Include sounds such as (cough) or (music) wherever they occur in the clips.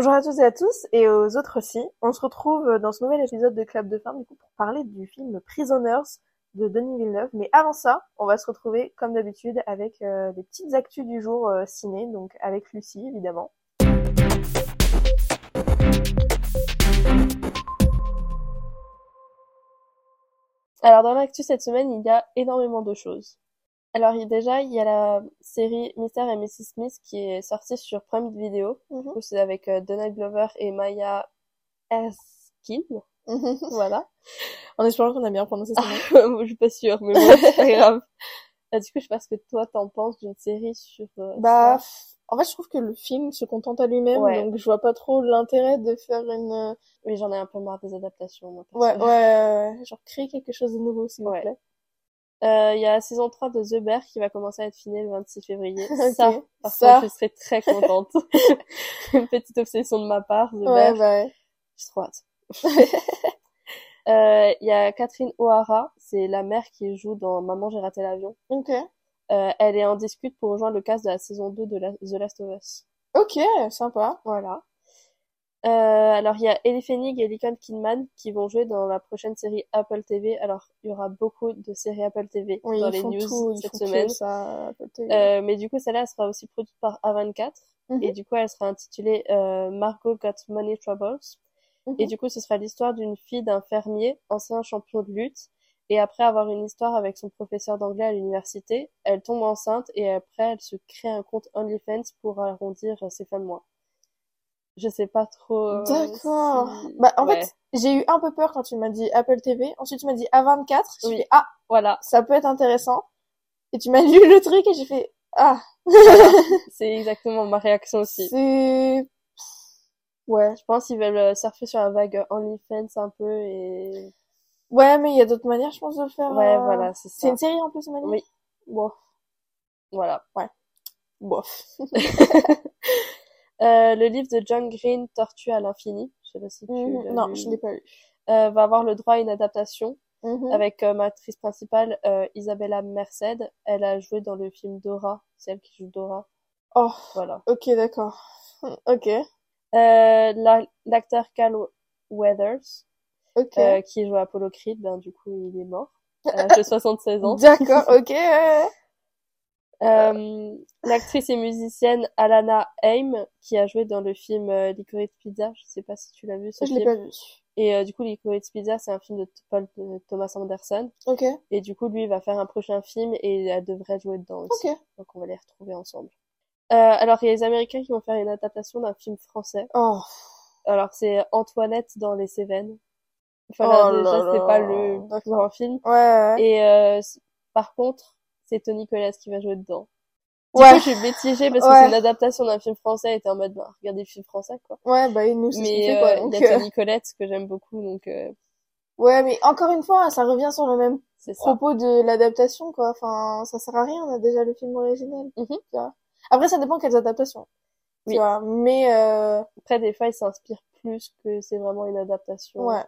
Bonjour à tous et à tous, et aux autres aussi. On se retrouve dans ce nouvel épisode de Club de Fin, pour parler du film Prisoners de Denis Villeneuve. Mais avant ça, on va se retrouver, comme d'habitude, avec euh, des petites actus du jour euh, ciné, donc avec Lucie, évidemment. Alors, dans l'actu cette semaine, il y a énormément de choses. Alors déjà, il y a la série Mr. et Mrs. Smith qui est sortie sur Prime Video. Coup, c'est avec euh, Donald Glover et Maya Erskine. Voilà. En espérant qu'on a bien prononcé ça. (laughs) je suis pas sûre, mais bon, c'est pas grave. (laughs) Euh, du coup, je sais pas ce que toi t'en penses d'une série sur euh, Bah, ça. en fait, je trouve que le film se contente à lui-même, Ouais. donc je vois pas trop l'intérêt de faire une... Oui, j'en ai un peu marre des adaptations. moi. Ouais, ouais, ouais, genre créer quelque chose de nouveau, s'il vous Ouais. Euh, Il y a la saison 3 de The Bear qui va commencer à être filmée le 26 février. (laughs) Ça, par Ça. contre, je serais très contente. (laughs) Une petite obsession de ma part, The Ouais, Bear. bah ouais. J'ai trop hâte. (laughs) Euh, Il y a Catherine O'Hara, c'est la mère qui joue dans Maman, j'ai raté l'avion. Ok. Euh, elle est en discute pour rejoindre le cast de la saison 2 de la- The Last of Us. Ok, sympa. Voilà. Euh, alors, il y a Ellie Fanning et Lincoln Kidman qui vont jouer dans la prochaine série Apple TV. Alors, il y aura beaucoup de séries Apple TV Oui, dans les news tout, cette semaine. ça, Apple TV. Euh, mais du coup, celle-là, elle sera aussi produite par A24. Mhm. Et du coup, elle sera intitulée euh, Margot Got Money Troubles. Mhm. Et du coup, ce sera l'histoire d'une fille d'un fermier, ancien champion de lutte. Et après avoir une histoire avec son professeur d'anglais à l'université, elle tombe enceinte et après, elle se crée un compte OnlyFans pour arrondir ses fins de mois. Je sais pas trop. euh, D'accord. si- Bah, en Ouais, fait, j'ai eu un peu peur quand tu m'as dit Apple TV. Ensuite, tu m'as dit A24. J'ai Oui. fait, ah, voilà, ça peut être intéressant. Et tu m'as (laughs) lu le truc et j'ai fait, ah. (laughs) c'est exactement ma réaction aussi. C'est... Ouais. Je pense qu'ils veulent euh, surfer sur la vague OnlyFans un peu et Ouais, mais il y a d'autres manières, je pense, de le faire. ouais, euh, voilà, c'est C'est ça. une série en plus, dit Oui. Bon. Voilà. Bof. (laughs) Euh, le livre de John Green, Tortue à l'infini, je sais pas si tu Mhm. Non, lu, je l'ai pas lu. euh, va avoir le droit à une adaptation Mhm. avec comme actrice principale euh, Isabella Merced. Elle a joué dans le film Dora, c'est elle qui joue Dora. Oh, Voilà. ok, d'accord. Ok, Euh, la- l'acteur Cal Weathers, ok. euh, qui joue Apollo Creed, ben du coup il est mort l'âge de 76 ans. D'accord, ok. Euh, l'actrice et musicienne Alana Haim, qui a joué dans le film euh, Licorice Pizza, je sais pas si tu l'as vu ce Je l'ai film. pas vu. Et euh, du coup, Licorice Pizza, c'est un film de Paul de Thomas Anderson. Ok, Et du coup, lui, il va faire un prochain film et elle devrait jouer dedans aussi. ok. Donc, on va les retrouver ensemble. Euh, alors, il y a les Américains qui vont faire une adaptation d'un film français. Oh, Alors, c'est Antoinette dans les Cévennes. Enfin, Oh là, déjà, c'est pas le grand film. ouais, ouais. Et euh, par contre, c'est Tony Collette qui va jouer dedans. Du Ouais. coup, je suis mitigée parce que Ouais. c'est une adaptation d'un film français et t'es en mode, bah, regardez le film français, quoi. Ouais, bah, nous, c'est Mais quoi. euh, donc, il y a euh, Tony Collette que j'aime beaucoup, donc euh, Ouais, mais encore une fois, ça revient sur le même propos de l'adaptation, quoi. Enfin, ça sert à rien, on a déjà le film original. Mhm. tu vois. Après, ça dépend quelles adaptations. Oui. Tu vois, mais euh, Après, des fois, il s'inspire plus que c'est vraiment une adaptation. ouais,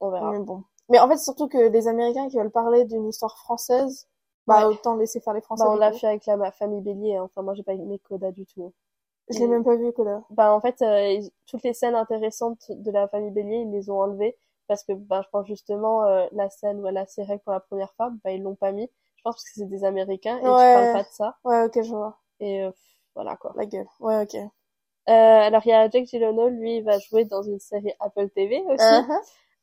On verra. mais bon. Mais en fait, surtout que les Américains qui veulent parler d'une histoire française, bah Ouais. autant laisser faire les Français. Bah, on l'a fait avec la famille Bélier. hein. Enfin, moi, j'ai pas aimé Coda du tout. Je l'ai même pas vu, Coda. Bah, en fait, euh, toutes les scènes intéressantes de la famille Bélier, ils les ont enlevées parce que, bah, je pense justement euh, la scène où elle a ses règles pour la première fois, bah, ils l'ont pas mis. Je pense parce que c'est des Américains et Ouais. ils parlent pas de ça. Ouais, ok, je vois. Et euh, voilà quoi. La gueule. Ouais, ok. Euh, alors, il y a Jake Gyllenhaal, lui, il va jouer dans une série Apple TV aussi. Uh-huh.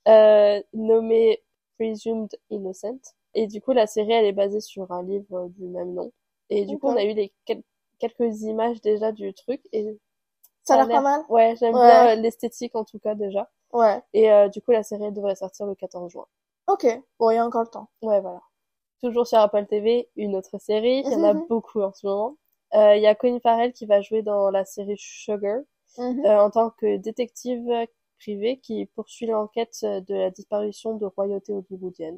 euh, nommé Presumed Innocent. Et du coup, la série, elle est basée sur un livre du même nom. Et du coup, on a eu les quel- quelques images déjà du truc. Et Ça a l'air pas mal. Ouais, j'aime Ouais. bien euh, l'esthétique en tout cas déjà. Ouais. Et euh, du coup, la série elle devrait sortir le 14 juin. Ok. Bon, il y a encore le temps. Ouais, voilà. Toujours sur Apple TV, une autre série. Il y en a (laughs) beaucoup en ce moment. Euh, Il y a Colin Farrell qui va jouer dans la série Sugar Mhm. euh, en tant que détective privé qui poursuit l'enquête de la disparition de royauté hollywoodienne.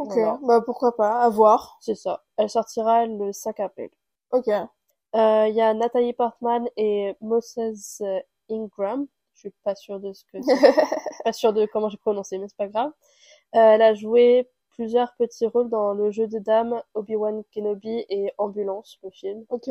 Ok. Voilà. Bah, pourquoi pas. À voir. C'est ça. Elle sortira le 5 avril. Ok. Euh, Il y a Nathalie Portman et Moses euh, Ingram. Je suis pas sûre de ce que (laughs) pas sûre de comment j'ai prononcé, mais c'est pas grave. Euh, elle a joué plusieurs petits rôles dans Le jeu de dames, Obi-Wan Kenobi et Ambulance, le film. ok.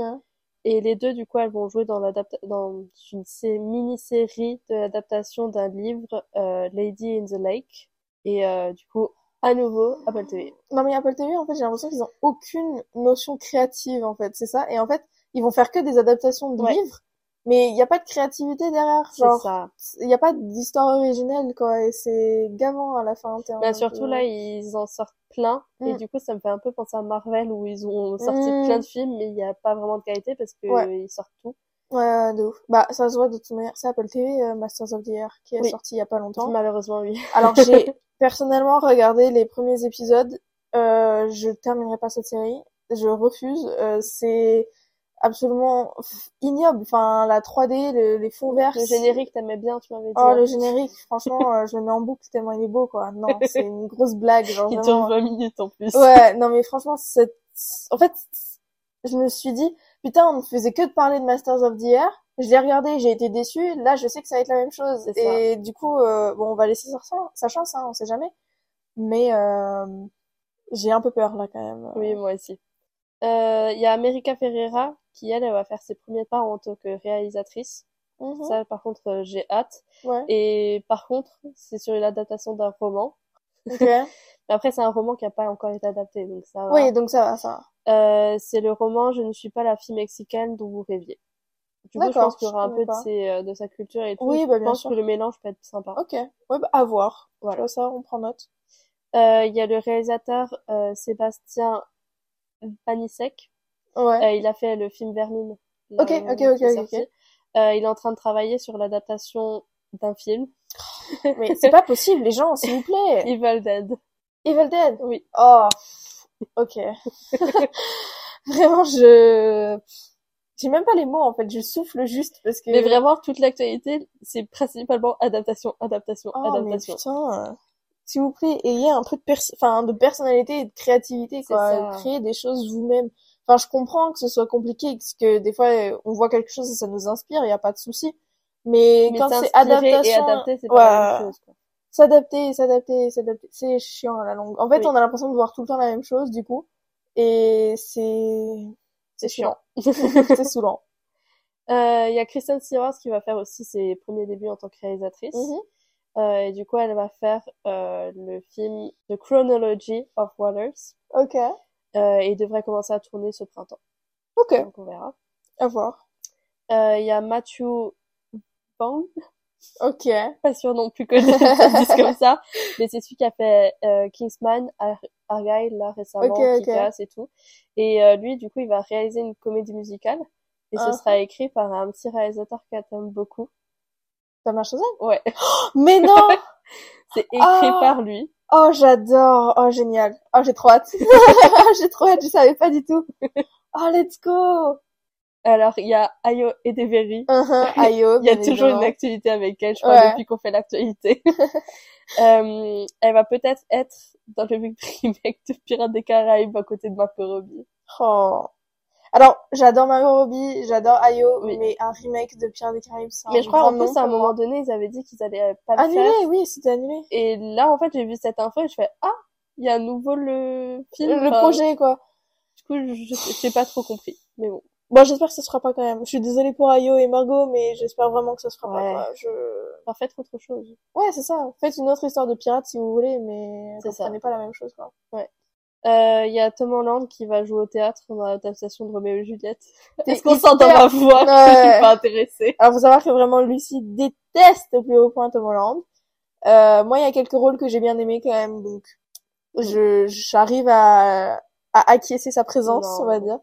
Et les deux, du coup, elles vont jouer dans, dans une mini-série de l'adaptation d'un livre, euh, Lady in the Lake. Et euh, du coup, à nouveau, Apple TV. Non mais Apple TV, en fait, j'ai l'impression qu'ils ont aucune notion créative, en fait, c'est ça. Et en fait, ils vont faire que des adaptations de livres mais il n'y a pas de créativité derrière genre il n'y a pas d'histoire originelle quoi et c'est gavant à la fin bah, surtout là ils en sortent plein et mm. du coup ça me fait un peu penser à Marvel où ils ont sorti mm. plein de films mais il n'y a pas vraiment de qualité parce que ils sortent tout ouais de ouf bah ça se voit de toute manière c'est Apple TV euh, Masters of the Air qui est sorti il y a pas longtemps malheureusement oui alors j'ai (laughs) personnellement regardé les premiers épisodes euh, je terminerai pas cette série je refuse euh, c'est absolument ignoble. Enfin, la 3D, les fonds verts. Le générique, t'aimais bien, tu m'avais dit. Oh, hein. le générique, franchement, euh, je le mets en boucle tellement il est beau, quoi. Non, c'est une grosse blague, genre. Il tourne 20 minutes en plus. Ouais, non, mais franchement, c'est, en fait, je me suis dit, putain, on ne faisait que de parler de Masters of the Air. Je l'ai regardé, j'ai été déçue. Là, je sais que ça va être la même chose. Et du coup, euh, bon, on va laisser sa, chance, hein, on sait jamais. Mais, euh, j'ai un peu peur, là, quand même. Oui, moi aussi. Il y a America Ferreira qui elle, elle va faire ses premiers pas en tant que réalisatrice. Mhm. Ça, par contre, euh, j'ai hâte. Ouais. Et par contre, c'est sur une adaptation d'un roman. Okay. (laughs) Après, c'est un roman qui n'a pas encore été adapté, donc ça va. Oui, donc ça va, ça va. Euh, c'est le roman Je ne suis pas la fille mexicaine dont vous rêviez. Du coup, je pense qu'il y aura un peu de, ses, euh, de sa culture et tout. Oui, bah, je pense que le mélange peut être sympa. Ok, ouais, bah, à voir. Voilà, ça, on prend note. Euh, il y a le réalisateur euh, Sébastien Panisek Ouais. Euh, il a fait le film Vermine. Ok, ok, ok, ok. Euh, il est en train de travailler sur l'adaptation d'un film. Mais c'est pas possible, les gens, s'il vous plaît. (laughs) Evil Dead. Evil Dead? Oui. Oh, ok. (laughs) vraiment, je... J'ai même pas les mots, en fait. Je souffle juste parce que... Mais vraiment, toute l'actualité, c'est principalement adaptation, adaptation, oh, adaptation. Mais putain s'il vous plaît, ayez un peu de, enfin, de personnalité et de créativité, quoi. Créez des choses vous-même. Enfin, je comprends que ce soit compliqué, parce que des fois, on voit quelque chose et ça nous inspire, il n'y a pas de souci. Mais, quand c'est adaptation, et c'est pas la même chose, S'adapter, s'adapter, s'adapter, c'est chiant à la longue. En fait, on a l'impression de voir tout le temps la même chose, du coup. Et c'est, c'est chiant. (laughs) c'est saoulant. (laughs) Euh, il y a Kristen Stewart qui va faire aussi ses premiers débuts en tant que réalisatrice. Mm-hmm. euh, et du coup, elle va faire euh, le film The Chronology of Waters. Ok. Euh, et il devrait commencer à tourner ce printemps. Ok. Donc on verra. À voir. Euh, il y a Matthew Bond. Ok. Pas sûr non plus que je (laughs) dise comme ça, mais c'est celui qui a fait euh, Kingsman, Ar Argyle là récemment, qui casse et tout. Et euh, lui, du coup, il va réaliser une comédie musicale et ce uh-huh. sera écrit par un petit réalisateur que t'aimes beaucoup. Thomas Chazelle? Ouais. (gasps) mais non (laughs) C'est écrit oh par lui. Oh, j'adore. Oh, génial. Oh, j'ai trop hâte. (laughs) j'ai trop hâte, je savais pas du tout. Oh, let's go. Alors, il y a Ayo et Deveri. Uh-huh, Ayo. (laughs) il y a toujours une activité avec elle, je crois, depuis qu'on fait l'actualité. (laughs) euh, elle va peut-être être dans le remake de Pirates des Caraïbes à côté de Marco Robbie. Oh. Alors, j'adore Margot Robbie, j'adore Ayo, mais un remake de Pierre des Caraïbes, c'est Mais je crois en plus, à un moment donné, ils avaient dit qu'ils allaient pas le annulé, faire. oui, c'était annulé. Et là, en fait, j'ai vu cette info et je fais, ah, il y a à nouveau le film. Le, projet, quoi. Du coup, je n'ai pas trop compris, mais bon. Bon, j'espère que ça se fera pas quand même. Je suis désolée pour Ayo et Margot, mais j'espère vraiment que ça se fera pas. Je... Enfin, faites autre chose. Ouais, c'est ça. Faites une autre histoire de pirate si vous voulez, mais ça n'est pas la même chose, quoi. Ouais. Euh, il y a Tom Holland qui va jouer au théâtre dans l'adaptation de Roméo et Juliette. (laughs) Est-ce qu'on sent dans ma voix je suis pas intéressée Alors, faut savoir que vraiment, Lucie déteste au plus haut point Tom Holland. Euh, moi, il y a quelques rôles que j'ai bien aimés quand même, donc je j'arrive à, à acquiescer sa présence, on va dire.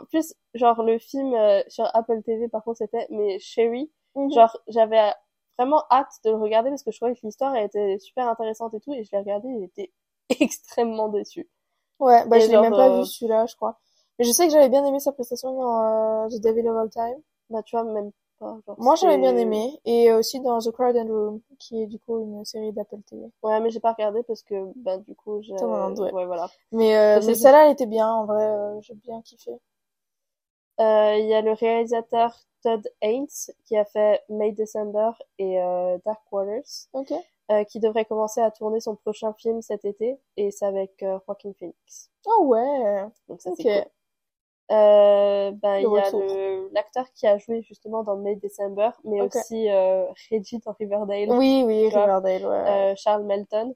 En plus, genre, le film euh, sur Apple TV, par contre, c'était mais Sherry. Mhm. Genre, j'avais vraiment hâte de le regarder parce que je trouvais que l'histoire était super intéressante et tout, et je l'ai regardé et j'étais (laughs) extrêmement déçue. Ouais, bah je l'ai même pas vu euh, celui-là, je crois. Mais je sais que j'avais bien aimé sa prestation dans euh, The Devil of All Time. Bah tu vois, même pas. Genre, Moi j'avais bien aimé. Et aussi dans The Crowded Room, qui est du coup une série d'Apple TV. Ouais, mais j'ai pas regardé parce que bah du coup j'ai... Ouais. ouais. voilà. Mais, euh, mais celle-là elle était bien, en vrai, euh, j'ai bien kiffé. Il y a le réalisateur Todd Haynes qui a fait May December et Dark Waters. Ok. Euh, qui devrait commencer à tourner son prochain film cet été, et c'est avec euh, Joaquin Phoenix. Oh ouais Donc ça c'est cool. euh, ben, il y a l'acteur qui a joué justement dans May December, mais aussi euh, Reggie dans Riverdale. Oui, oui, Riverdale, ouais. Euh, Charles Melton.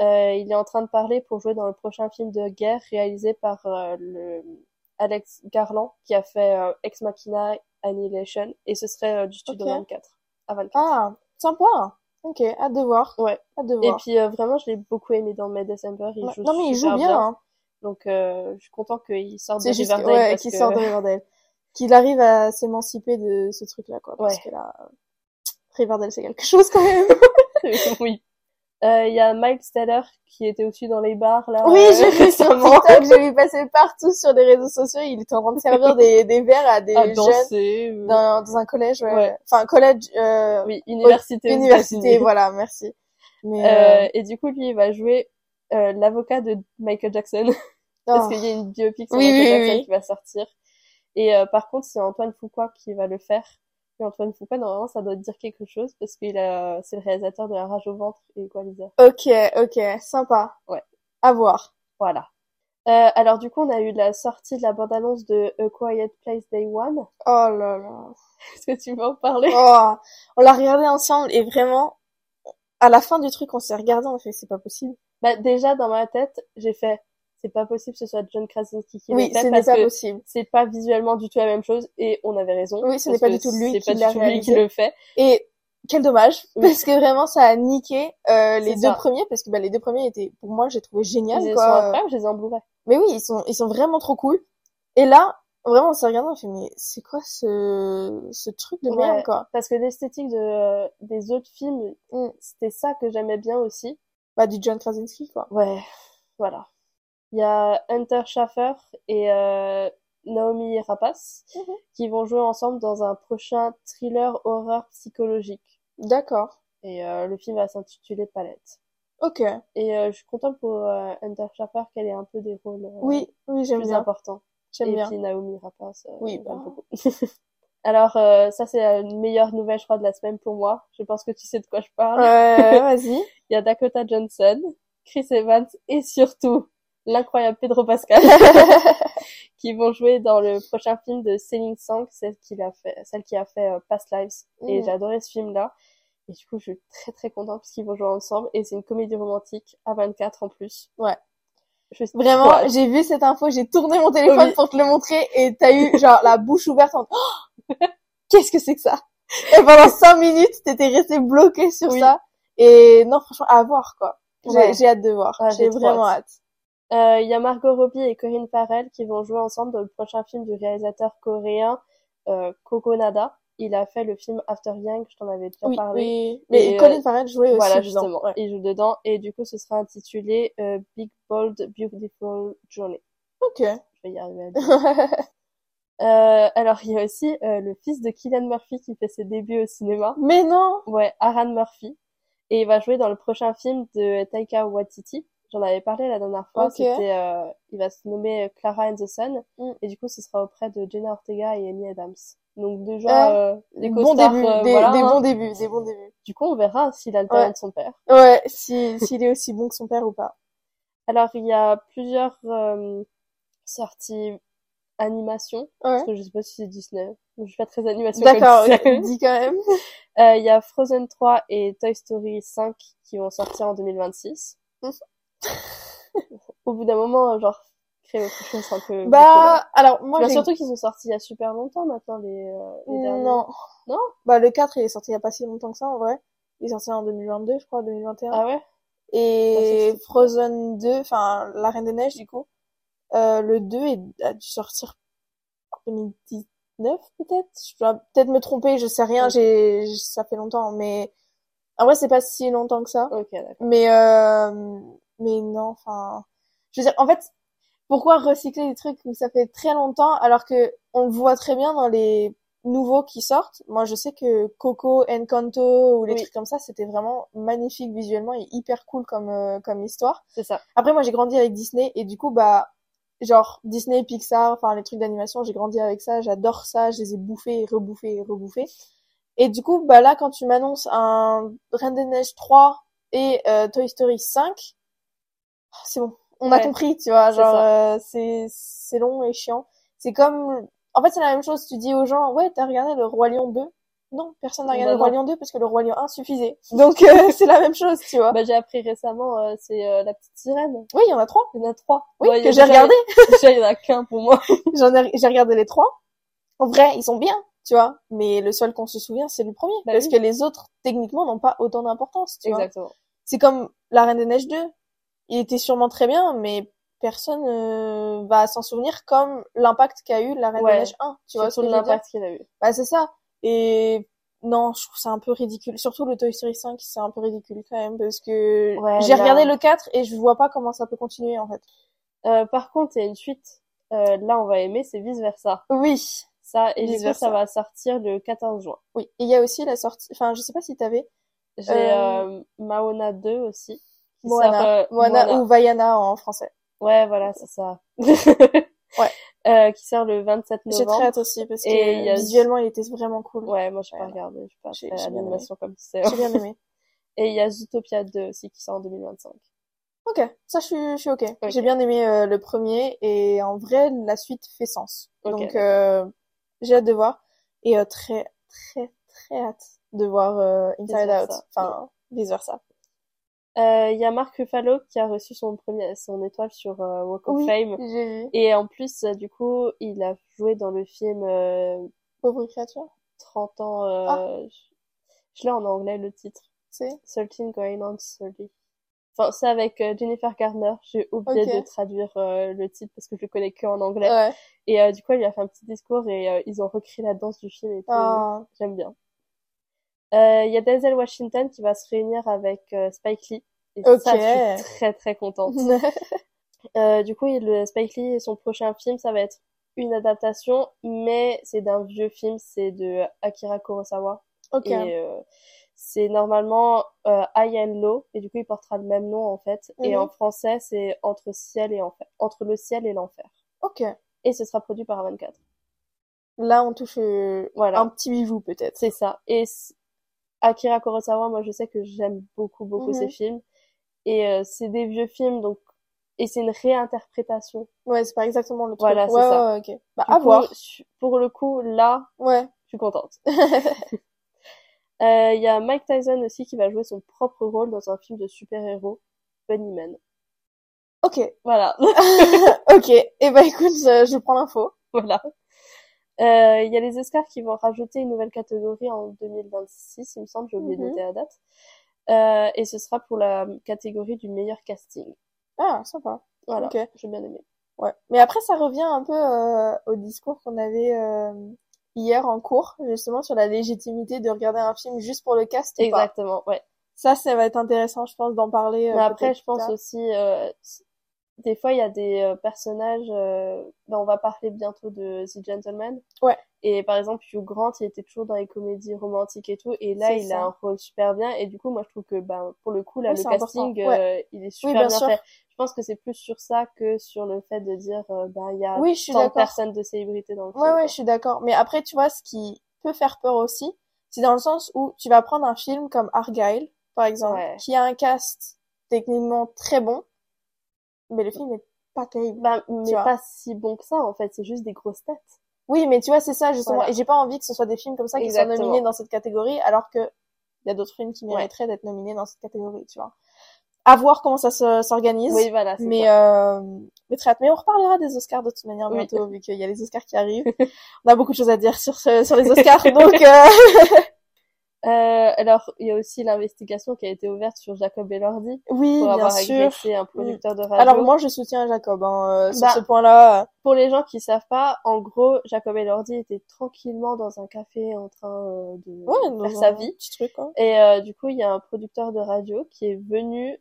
Euh, il est en train de parler pour jouer dans le prochain film de guerre réalisé par euh, le Alex Garland, qui a fait euh, Ex Machina, Annihilation, et ce serait du studio 24. À 24. Ah, sympa. Ok, hâte de voir. Ouais. Hâte de voir. Et puis vraiment, je l'ai beaucoup aimé dans May December. Il joue non mais il joue bien. Hein. Donc, euh, je suis content qu'il sorte de Riverdale. Ouais, qu'il sorte de Riverdale. qu'il arrive à s'émanciper de ce truc-là, quoi. Parce que là, Riverdale, c'est quelque chose quand même. (laughs) oui. Il euh, y a Miles Teller qui était aussi dans les bars là. Oui, j'ai vu (laughs) sur TikTok, j'ai vu passer partout sur les réseaux sociaux. Il était en train de servir des, (laughs) des verres à des à jeunes danser, dans, dans un collège. Ouais. ouais. Enfin, collège. Euh, oui, université. Université, voilà, merci. Mais, euh, et du coup, lui, il va jouer euh, l'avocat de Michael Jackson. (laughs) Parce qu'il y a une biopic sur oui, Michael oui, Jackson oui. qui va sortir. Et euh, par contre, c'est Antoine Fuqua qui va le faire. Et Antoine Fuqua, normalement, ça doit dire quelque chose parce qu'il a, c'est le réalisateur de La Rage au ventre et Equalizer. Ok, ok, sympa. Ouais. À voir. Voilà. Euh, alors du coup, on a eu la sortie de la bande-annonce de A Quiet Place Day One. Oh là là. Est-ce que tu veux en parler? Oh, on l'a regardé ensemble et vraiment, à la fin du truc, on s'est regardé, on a fait c'est pas possible. Bah déjà dans ma tête, j'ai fait c'est pas possible que ce soit John Krasinski qui oui, l'a ce fait parce pas que possible. c'est pas visuellement du tout la même chose et on avait raison. Oui, ce n'est pas du tout lui qui pas l'a du tout lui qui le fait. Et quel dommage, Oui. parce que vraiment ça a niqué euh, les deux ça. premiers, parce que bah, les deux premiers étaient, pour moi, j'ai trouvé génial. Ils quoi. sont incroyables, je les ai en Blu-ray. Mais oui, ils sont, ils sont vraiment trop cool. Et là, vraiment, on s'est regardé, on fait mais c'est quoi ce, ce truc de merde Ouais. quoi? Parce que l'esthétique de euh, des autres films, Mm. c'était ça que j'aimais bien aussi. Bah du John Krasinski quoi. Ouais, voilà. Il y a Hunter Schaffer et euh, Naomi Rapace Mhm. qui vont jouer ensemble dans un prochain thriller horreur psychologique. D'accord. Et euh, le film va s'intituler Palette. Ok. Et euh, je suis contente pour euh, Hunter Schaffer qu'elle ait un peu des rôles euh, Oui, oui, j'aime plus bien. importants. J'aime Et bien. puis Naomi Rapace, euh, Oui, bah. beaucoup. (laughs) Alors euh, ça c'est la meilleure nouvelle je crois de la semaine pour moi. Je pense que tu sais de quoi je parle. Ouais, (laughs) vas-y. Il y a Dakota Johnson, Chris Evans et surtout l'incroyable Pedro Pascal (laughs) qui vont jouer dans le prochain film de Selling Song, celle qui a fait, celle qui a fait euh, Past Lives. Et Mhm. j'ai adoré ce film-là. Et du coup, je suis très très contente parce qu'ils vont jouer ensemble. Et c'est une comédie romantique à 24 en plus. Ouais. Je Vraiment, j'ai vu cette info, j'ai tourné mon téléphone Oui. pour te le montrer et t'as eu genre la bouche ouverte en Oh qu'est-ce que c'est que ça? Et pendant cinq minutes, t'étais resté bloqué sur Oui. ça. Et non, franchement, à voir quoi. J'ai Ouais. hâte de voir. Ouais, j'ai vraiment hâte. Il y a Margot Robbie et Corinne Farrell qui vont jouer ensemble dans le prochain film du réalisateur coréen euh, Kokonada. Il a fait le film After Yang, je t'en avais déjà Oui, parlé. oui. Mais Et, Colin Farrell jouait aussi Voilà, dedans. justement, Ouais. il joue dedans. Et du coup, ce sera intitulé euh, Big Bold Beautiful Journey. Ok. Je vais y arriver à dire. (laughs) Euh, alors, il y a aussi euh, le fils de Killian Murphy qui fait ses débuts au cinéma. Mais non Ouais, Aaron Murphy. Et il va jouer dans le prochain film de Taika Waititi. J'en avais parlé la dernière fois. Ok. C'était, euh, il va se nommer euh, Clara and the Sun. Mm. Et du coup, ce sera auprès de Jenna Ortega et Amy Adams. Donc déjà, euh, des bon costards, début, euh, des, voilà, des hein. bons débuts, des bons débuts. Du coup, on verra s'il a le talent Ouais. de son père. Ouais, si s'il est aussi bon que son père ou pas. Alors, il y a plusieurs euh, sorties animation, Ouais. parce que je sais pas si c'est Disney. Je suis pas très animation D'accord, (laughs) dis quand même. Euh, Il y a Frozen 3 et Toy Story 5 qui vont sortir en 2026. Mhm. (laughs) Au bout d'un moment, genre, créer autre chose un peu... Bah, alors moi Bah, surtout qu'ils sont sortis il y a super longtemps maintenant, les, euh, les derniers. Non. Non Bah le 4 il est sorti il y a pas si longtemps que ça en vrai. Il est sorti en 2022 je crois, 2021. Ah ouais? Et Frozen 2, enfin La Reine des Neiges du coup, euh, le 2 est, a dû sortir en 2019 peut-être? Je dois peut-être me tromper, je sais rien, j'ai ça fait longtemps mais en vrai c'est pas si longtemps que ça. Ok, d'accord. Mais euh, mais non, enfin, je veux dire, en fait, pourquoi recycler des trucs où ça fait très longtemps alors que on le voit très bien dans les nouveaux qui sortent? Moi, je sais que Coco, Encanto ou les Oui. trucs comme ça, c'était vraiment magnifique visuellement et hyper cool comme euh, comme histoire. C'est ça. Après, moi, j'ai grandi avec Disney et du coup, bah, genre Disney, Pixar, enfin les trucs d'animation, j'ai grandi avec ça, j'adore ça, je les ai bouffés rebouffés rebouffés. Et du coup, bah là, quand tu m'annonces un Reine des Neiges 3 et euh, Toy Story 5, c'est bon, on a Ouais. compris, tu vois, C'est genre euh, c'est c'est long et chiant. C'est comme, en fait, c'est la même chose. Tu dis aux gens, ouais, t'as regardé le Roi Lion 2? Non, personne n'a regardé bah le Roi Lion 2 parce que le Roi Lion 1 suffisait. Donc, euh, (laughs) c'est la même chose, tu vois. Bah, j'ai appris récemment, euh, c'est euh, La Petite Sirène. Oui, il y en a trois. Il y en a trois. Oui, que j'ai regardé. (laughs) Déjà, il y en a qu'un pour moi. (laughs) J'en ai, j'ai regardé les trois. En vrai, ils sont bien, tu vois. Mais le seul qu'on se souvient, c'est le premier. Bah parce que les autres, techniquement, n'ont pas autant d'importance, tu Exactement. C'est comme La Reine des Neiges 2. Il était sûrement très bien, mais personne euh, va s'en souvenir comme l'impact qu'a eu La Reine des Neiges 1. Tu vois, l'impact qu'il a eu. Bah, c'est ça. Et non, je trouve ça un peu ridicule. Surtout le Toy Story 5, c'est un peu ridicule quand même, parce que j'ai regardé le 4 et je vois pas comment ça peut continuer, en fait. Euh, par contre, il y a une suite, euh, là on va aimer, c'est Vice Versa. Oui. Ça, et que ça va sortir le 14 juin. Oui. Et il y a aussi la sortie, enfin, je sais pas si t'avais. J'ai euh... euh Maona 2 aussi. Moana. Moana ou Vaiana en français. Ouais, voilà, c'est ça. (laughs) ouais. Euh, qui sort le 27 novembre. J'ai très hâte aussi parce que visuellement il était vraiment cool. Ouais, moi j'ai pas regardé, je pas fait l'animation comme c'est. J'ai bien aimé. (laughs) Et il y a Zootopia 2 aussi qui sort en 2025. Ok, ça je suis, je suis ok. J'ai bien aimé euh, le premier et en vrai la suite fait sens. Donc euh, j'ai hâte de voir et euh, très très très hâte de voir euh, Inside Out, enfin vice versa. Il euh, y a Mark Ruffalo qui a reçu son premier son étoile sur euh, Walk of Fame. Et en plus, euh, du coup, il a joué dans le film Pauvre créature. 30 ans. Ah. Je, l'ai en anglais le titre. C'est? 13 Going on 30. Enfin, c'est avec Jennifer Garner. J'ai oublié de traduire le titre parce que je le connais que en anglais. Ouais. Et du coup, il a fait un petit discours et ils ont recréé la danse du film et tout. Ah. J'aime bien. Il euh, y a Denzel Washington qui va se réunir avec Spike Lee. Et ça, je suis très très contente. (laughs) euh, du coup, le Spike Lee, son prochain film, ça va être une adaptation, mais c'est d'un vieux film, c'est de Akira Kurosawa. Ok. Et euh, c'est normalement euh, High and Low, et du coup, il portera le même nom en fait. Et mhm. en français, c'est Entre ciel et enfer, entre le ciel et l'enfer. Ok. Et ce sera produit par A24. Là, on touche voilà. un petit bijou peut-être. C'est ça. Et Akira Kurosawa, moi je sais que j'aime beaucoup beaucoup ses mhm. films et euh, c'est des vieux films donc et c'est une réinterprétation. Ouais, c'est pas exactement le truc. Voilà, c'est ça. ok. Bah, à voir. Pour le coup, là, ouais, je suis contente. (laughs) Euh, il y a Mike Tyson aussi qui va jouer son propre rôle dans un film de super-héros, Bunnyman. Ok. Voilà. (laughs) (laughs) ok. Et eh ben écoute, je prends l'info. Voilà. Euh, il y a les Oscars qui vont rajouter une nouvelle catégorie en 2026, il me semble, j'ai oublié de mhm. noter la date. Euh, et ce sera pour la catégorie du meilleur casting. Ah, sympa. Voilà, j'ai bien aimé. Ouais. Mais après, ça revient un peu euh, au discours qu'on avait euh, hier en cours, justement, sur la légitimité de regarder un film juste pour le cast. Exactement, ouais. Ça, ça va être intéressant, je pense, d'en parler. Mais après, je pense aussi, des fois il y a des euh, personnages euh, ben, on va parler bientôt de The Gentleman ouais et par exemple Hugh Grant il était toujours dans les comédies romantiques et tout. Et là il a un rôle super bien. Et du coup moi je trouve que ben pour le coup là le casting euh, il est super bien, fait. Je pense que c'est plus sur ça que sur le fait de dire ben il y a oui, je suis tant de personnes de célébrités dans le film ouais ouais je suis d'accord. Mais après tu vois ce qui peut faire peur aussi c'est dans le sens où tu vas prendre un film comme Argyle par exemple qui a un cast techniquement très bon mais le film est pas terrible. Bah, mais pas si bon que ça, en fait. C'est juste des grosses têtes. Oui, mais tu vois, c'est ça, justement. Et j'ai pas envie que ce soit des films comme ça qui soient nominés dans cette catégorie, alors que il y a d'autres films qui mériteraient d'être nominés dans cette catégorie, tu vois. À voir comment ça s'organise. Oui, voilà. Mais, euh, mais très Mais on reparlera des Oscars de toute manière bientôt, vu qu'il y a les Oscars qui arrivent. (laughs) on a beaucoup de choses à dire sur, sur les Oscars, (laughs) donc, euh... (laughs) Euh, alors, il y a aussi l'investigation qui a été ouverte sur Jacob Elordi oui, pour avoir sûr. agressé un producteur de radio. Alors moi, je soutiens Jacob hein, euh, sur bah, ce point-là. Pour les gens qui savent pas, en gros, Jacob Elordi était tranquillement dans un café en train euh, de ouais, faire sa vie. Petit truc, hein. Et euh, du coup, il y a un producteur de radio qui est venu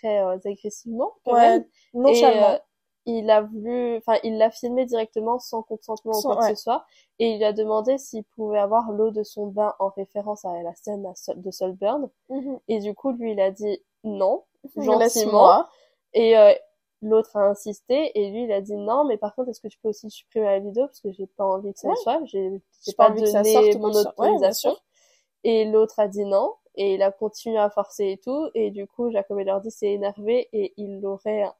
très agressivement quand ouais, même. Nonchalant il a voulu, enfin, il l'a filmé directement sans consentement ou quoi que ce soit, et il a demandé s'il pouvait avoir l'eau de son bain en référence à la scène de Solburn. Mhm. Et du coup, lui, il a dit non, (laughs) gentiment. Et euh, l'autre a insisté, et lui, il a dit non, mais par contre, est-ce que tu peux aussi supprimer la vidéo? Parce que j'ai pas envie que ça soit, j'ai pas, pas donné mon autorisation. et l'autre a dit non, et il a continué à forcer et tout, et du coup, Jacob Elordi s'est énervé et il l'aurait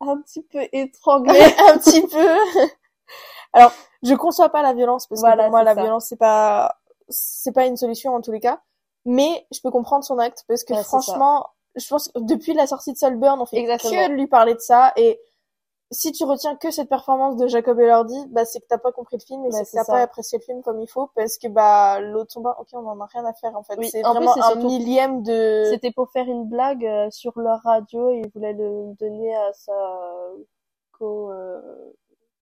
un petit peu étranglé. (laughs) un petit peu. Alors, je conçois pas la violence parce que pour moi la violence c'est pas c'est pas une solution en tous les cas, mais je peux comprendre son acte parce que franchement, je pense que depuis la sortie de Soulburn, on fait que de lui parler de ça et si tu retiens que cette performance de Jacob Elordi, bah c'est que t'as pas compris le film et c'est que t'as pas apprécié le film comme il faut parce que bah l'autre son ok on en a rien à faire en fait. c'est vraiment un millième de. C'était pour faire une blague euh, sur leur radio et ils voulaient le donner à sa co. Euh,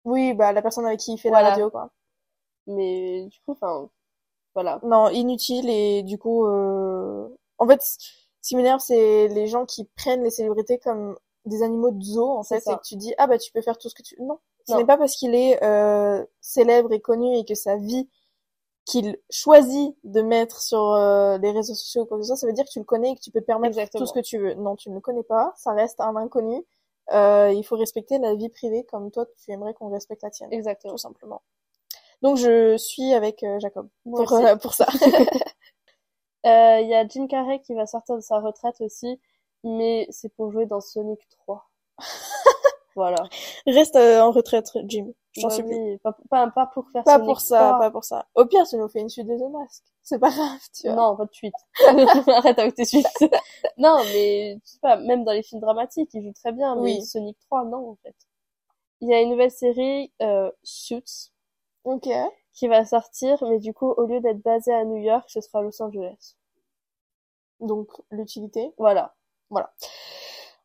oui bah la personne avec qui il fait la radio quoi. Mais du coup enfin voilà. Non inutile et du coup euh... en fait m'énerve c'est les gens qui prennent les célébrités comme des animaux de zoo en fait et que tu dis ah bah tu peux faire tout ce que tu non. Ce n'est pas parce qu'il est euh, célèbre et connu et que sa vie qu'il choisit de mettre sur euh, les réseaux sociaux ou quoi que ce soit ça veut dire que tu le connais et que tu peux te permettre tout ce que tu veux. Non tu ne le connais pas. Ça reste un inconnu. Euh, il faut respecter la vie privée comme toi tu aimerais qu'on respecte la tienne. Exactement. Tout simplement. Donc je suis avec euh, Jacob. Pour, pour ça. (laughs) Il y a Jim Carrey qui va sortir de sa retraite aussi mais c'est pour jouer dans Sonic 3. (laughs) voilà. Reste euh, en retraite, Jim. J'en suis Pas, pas, pas, pour faire Pas pour ça, pas pour ça. Au pire, tu nous fais une suite de The Mask. C'est pas grave, tu vois. Non, pas de suite. (laughs) Arrête avec tes suites. (laughs) non, mais, je sais pas, même dans les films dramatiques, il joue très bien, mais oui. Sonic 3, non, en fait. Il y a une nouvelle série, euh, Suits. Ok. Qui va sortir, mais du coup, au lieu d'être basée à New York, ce sera à Los Angeles. Donc, l'utilité. Voilà. Voilà.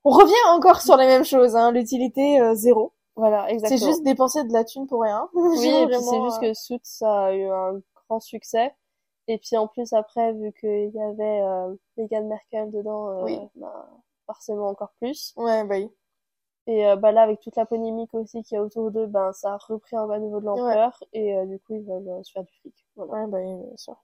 On revient encore sur les mêmes choses, hein. L'utilité euh, zéro. Voilà, exactement. C'est juste dépenser de la thune pour rien. (laughs) Oui, c'est juste euh, que Suits ça a eu un grand succès. Et puis en plus après, vu qu'il y avait euh, Meghan Merkel dedans, euh, oui. bah, forcément encore plus. Ouais, bah oui. Et bah là, avec toute la polémique aussi qu'il y a autour d'eux, ben ça a repris un bas niveau de l'ampleur et du coup ils veulent se faire du fric. Voilà. Ouais, bah oui, bien sûr.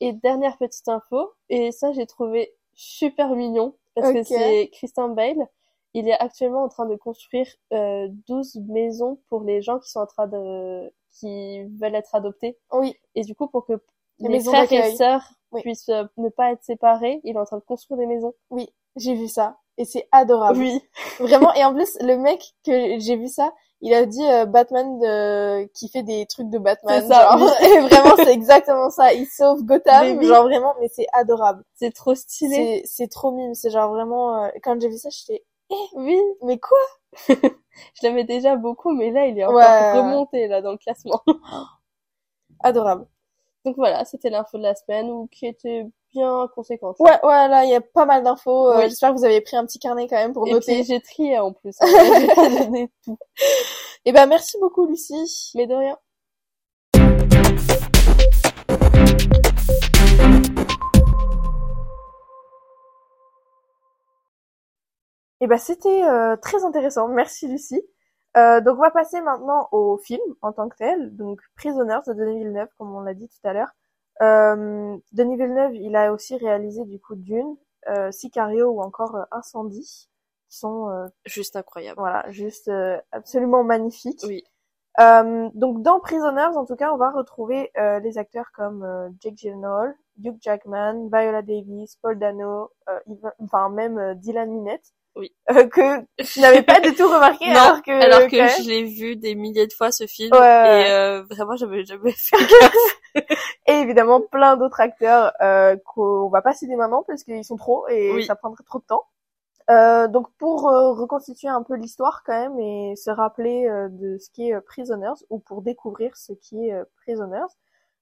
Et dernière petite info, et ça j'ai trouvé super mignon parce que c'est Christian Bale. Il est actuellement en train de construire euh, 12 maisons pour les gens qui sont en train de qui veulent être adoptés. Oui. Et du coup pour que les, frères et sœurs puissent euh, ne pas être séparés, il est en train de construire des maisons. Oui, j'ai vu ça et c'est adorable. Oui. Vraiment et en plus le mec que j'ai vu ça, il a dit euh, Batman de... qui fait des trucs de Batman. Ça, (laughs) et vraiment, c'est exactement ça. Il sauve Gotham, genre vraiment, mais c'est adorable. C'est trop stylé. C'est trop mime. C'est genre vraiment, euh, quand j'ai vu ça, j'étais, eh, oui, mais quoi? (laughs) Je l'aimais déjà beaucoup, mais là, il est encore remonté là dans le classement. adorable. Donc voilà, c'était l'info de la semaine, ou qui était bien conséquente. Ouais, ouais, là, il y a pas mal d'infos. Euh, j'espère que vous avez pris un petit carnet quand même pour Et noter. j'ai trié en plus. Hein, (laughs) j'ai pas donné tout. Et eh ben, merci beaucoup, Lucie. Mais de rien. Et eh ben, c'était euh, très intéressant. Merci, Lucie. Euh, donc, on va passer maintenant au film en tant que tel. Donc, Prisoners de Denis Villeneuve, comme on l'a dit tout à l'heure. Euh, Denis Villeneuve, il a aussi réalisé du coup Dune, euh, Sicario ou encore euh, Incendie, qui sont euh, juste incroyables. Voilà, juste euh, absolument magnifiques. Oui. donc dans Prisoners, en tout cas, on va retrouver les acteurs comme Jake Gyllenhaal, Hugh Jackman, Viola Davis, Paul Dano, enfin même Dylan Minette. Oui. Euh, que je n'avais pas du tout remarqué (laughs) non, alors que alors que je l'ai vu des milliers de fois ce film et euh, vraiment j'avais jamais fait et évidemment plein d'autres acteurs euh, qu'on va pas citer maintenant parce qu'ils sont trop et ça prendrait trop de temps. Euh, donc pour euh, reconstituer un peu l'histoire quand même et se rappeler de ce qui est Prisoners ou pour découvrir ce qui est Prisoners.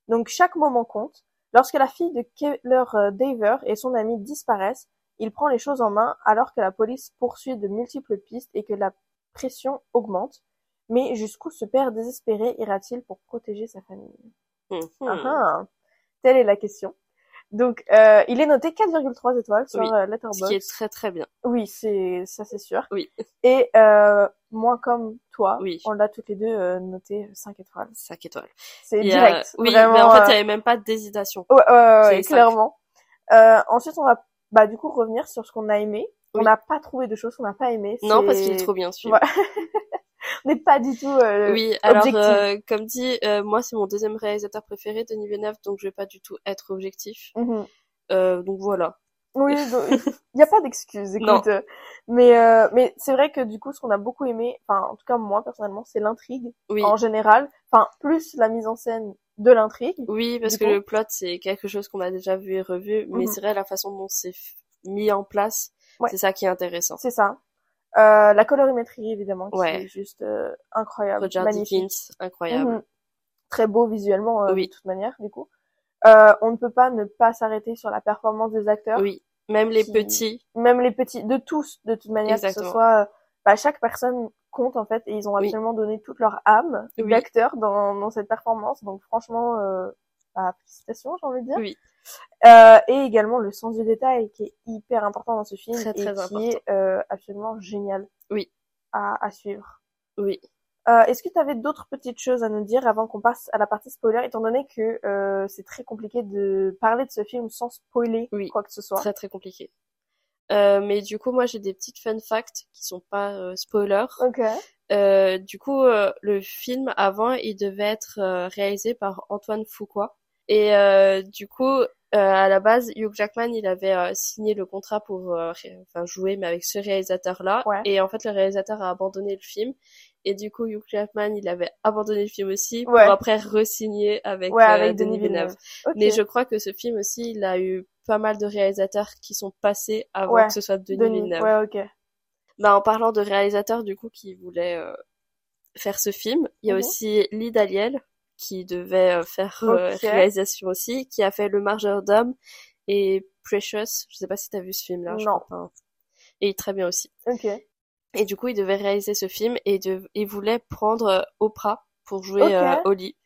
Donc chaque moment compte. Lorsque la fille de Keller Daver et son ami disparaissent, il prend les choses en main alors que la police poursuit de multiples pistes et que la pression augmente. Mais jusqu'où ce père désespéré ira-t-il pour protéger sa famille? Mhm. ah, ah. Telle est la question. Donc, euh, il est noté 4,3 étoiles sur oui, euh, Letterboxd. Ce qui est très très bien. Oui, c'est ça c'est sûr. Oui. Et euh, moi comme toi, oui. on l'a toutes les deux euh, noté 5 étoiles. 5 étoiles. C'est direct. oui, vraiment, mais en fait, il n'y avait même pas d'hésitation. Ouais, ouais, ouais clairement. ensuite, on va bah du coup revenir sur ce qu'on a aimé. On n'a pas trouvé de choses qu'on n'a pas aimé. Non, parce qu'il est trop bien sûr. (laughs) on n'est pas du tout euh, Oui, alors euh, comme dit, euh, moi c'est mon deuxième réalisateur préféré, Denis Villeneuve, donc je vais pas du tout être objectif. Euh, donc voilà. Oui, (laughs) il n'y a pas d'excuse, écoute. Mais euh, mais c'est vrai que du coup, ce qu'on a beaucoup aimé, enfin en tout cas moi personnellement, c'est l'intrigue oui. en général. Enfin plus la mise en scène de l'intrigue. Oui, parce que le plot c'est quelque chose qu'on a déjà vu et revu, mais mhm. c'est vrai la façon dont c'est mis en place, c'est ça qui est intéressant. C'est ça. Euh, la colorimétrie évidemment, qui est juste euh, incroyable, Roger magnifique, incroyable. Mhm. Très beau visuellement euh, oui. de toute manière du coup. Euh, on ne peut pas ne pas s'arrêter sur la performance des acteurs. Oui, même les petits. Même les petits, de tous, de toute manière, que ce soit, bah, chaque personne compte en fait, et ils ont absolument donné toute leur âme d'acteur dans, dans cette performance. Donc franchement, euh, bah, félicitations, j'ai envie de dire. Oui. Euh, et également le sens du détail qui est hyper important dans ce film très, très et qui est euh, absolument génial. Oui. À, à suivre. Oui. Euh, Est-ce que tu avais d'autres petites choses à nous dire avant qu'on passe à la partie spoiler, étant donné que euh, c'est très compliqué de parler de ce film sans spoiler oui, quoi que ce soit? Très très compliqué. Euh, mais du coup, moi j'ai des petites fun facts qui sont pas euh, spoilers. Ok. Euh, du coup, euh, le film avant, il devait être réalisé par Antoine Fuqua. Et du coup, à la base, Hugh Jackman, il avait signé le contrat pour enfin jouer, mais avec ce réalisateur-là. Ouais. Et en fait, le réalisateur a abandonné le film. Et du coup, Hugh Jackman, il avait abandonné le film aussi pour après re-signer avec, ouais, avec euh, Denis Villeneuve. Mais je crois que ce film aussi, il a eu pas mal de réalisateurs qui sont passés avant que ce soit Denis, Denis. Villeneuve. Ouais, ok. Bah, en parlant de réalisateurs, du coup, qui voulaient euh, faire ce film, il y a mhm. aussi Lee Daniel, qui devait euh, faire euh, réalisation aussi, qui a fait Le Margeur d'homme et Precious. Je sais pas si t'as vu ce film-là. Non. crois pas. Et très bien aussi. Ok. Et du coup, il devait réaliser ce film et de, il voulait prendre Oprah pour jouer okay. Holly.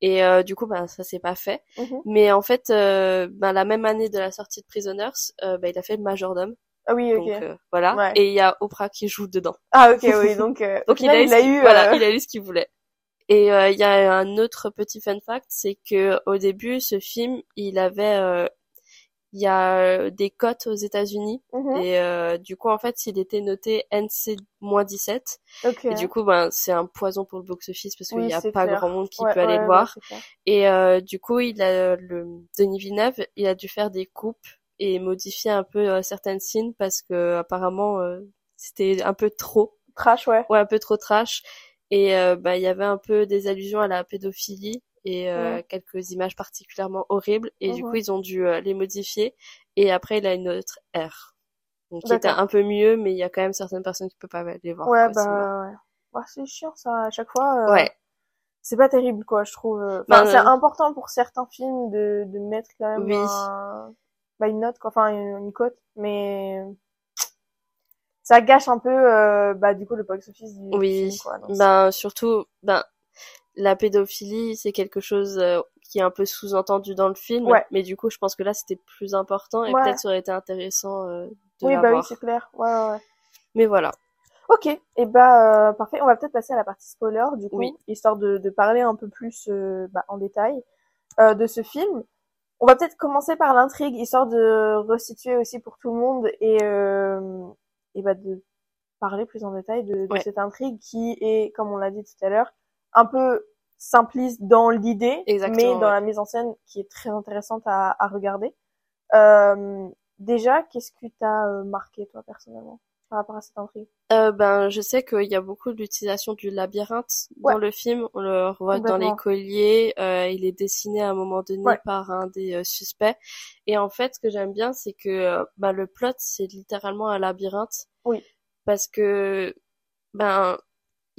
Et euh, du coup, bah, ça s'est pas fait. -hmm. Mais en fait, euh, bah, la même année de la sortie de Prisoners, euh, bah, il a fait Majordome. Ah oui, ok. Donc, euh, voilà. Ouais. Et il y a Oprah qui joue dedans. Ah ok, oui. (laughs) Donc, donc il, a, il a eu. Voilà, il a eu ce qu'il voulait. Et il y a un autre petit fun fact, c'est que au début, ce film, il avait il y a euh, des cotes aux États-Unis mmh. et euh, du coup en fait il était noté NC-17 okay. et du coup ben c'est un poison pour le box-office parce qu'il oui, n'y a pas clair. grand monde qui ouais, peut aller le voir ouais, et euh, du coup il a le Denis Villeneuve il a dû faire des coupes et modifier un peu euh, certaines scènes parce que apparemment euh, c'était un peu trop trash ouais ouais un peu trop trash et bah il y avait un peu des allusions à la pédophilie et euh, ouais. quelques images particulièrement horribles. Et du coup ils ont dû euh, les modifier. Et après il a une autre R. Donc qui était un peu mieux mais il y a quand même certaines personnes qui peuvent pas les voir ouais quoi, bah ouais. bah c'est chiant ça. À chaque fois euh, ouais. c'est pas terrible quoi je trouve. Enfin ben, c'est important pour certains films de de mettre quand même oui. un... bah, une note quoi enfin une, une cote. Mais ça gâche un peu euh, bah du coup le box office du oui. film, quoi, ben surtout ben la pédophilie, c'est quelque chose euh, qui est un peu sous-entendu dans le film, ouais. mais du coup, je pense que là, c'était plus important et ouais. peut-être ça aurait été intéressant euh, de Oui, bah oui, c'est clair. Ouais, ouais, ouais. Mais voilà. Ok, et eh bah euh, parfait. On va peut-être passer à la partie spoiler du coup, oui. histoire de, de parler un peu plus euh, bah, en détail euh, de ce film. On va peut-être commencer par l'intrigue, histoire de resituer aussi pour tout le monde et et bah de parler plus en détail de, de cette intrigue qui est, comme on l'a dit tout à l'heure, un peu simpliste dans l'idée, mais dans ouais. la mise en scène qui est très intéressante à, à regarder. Euh, déjà, qu'est-ce qui t'a euh, marqué toi personnellement par rapport à cette intrigue? Euh, Ben, je sais qu'il y a beaucoup d'utilisation du labyrinthe ouais. dans le film. On le revoit dans les colliers. Euh, il est dessiné à un moment donné ouais. par un des euh, suspects. Et en fait, ce que j'aime bien, c'est que ben, le plot, c'est littéralement un labyrinthe. Oui. Parce que ben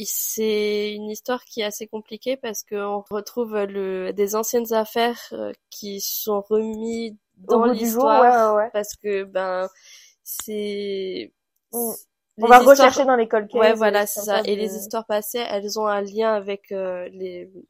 c'est une histoire qui est assez compliquée parce qu'on retrouve le, des anciennes affaires euh, qui sont remis dans l'histoire ouais, ouais. parce que ben c'est on va rechercher dans les cold ouais voilà c'est ça de... et les histoires passées elles ont un lien avec euh,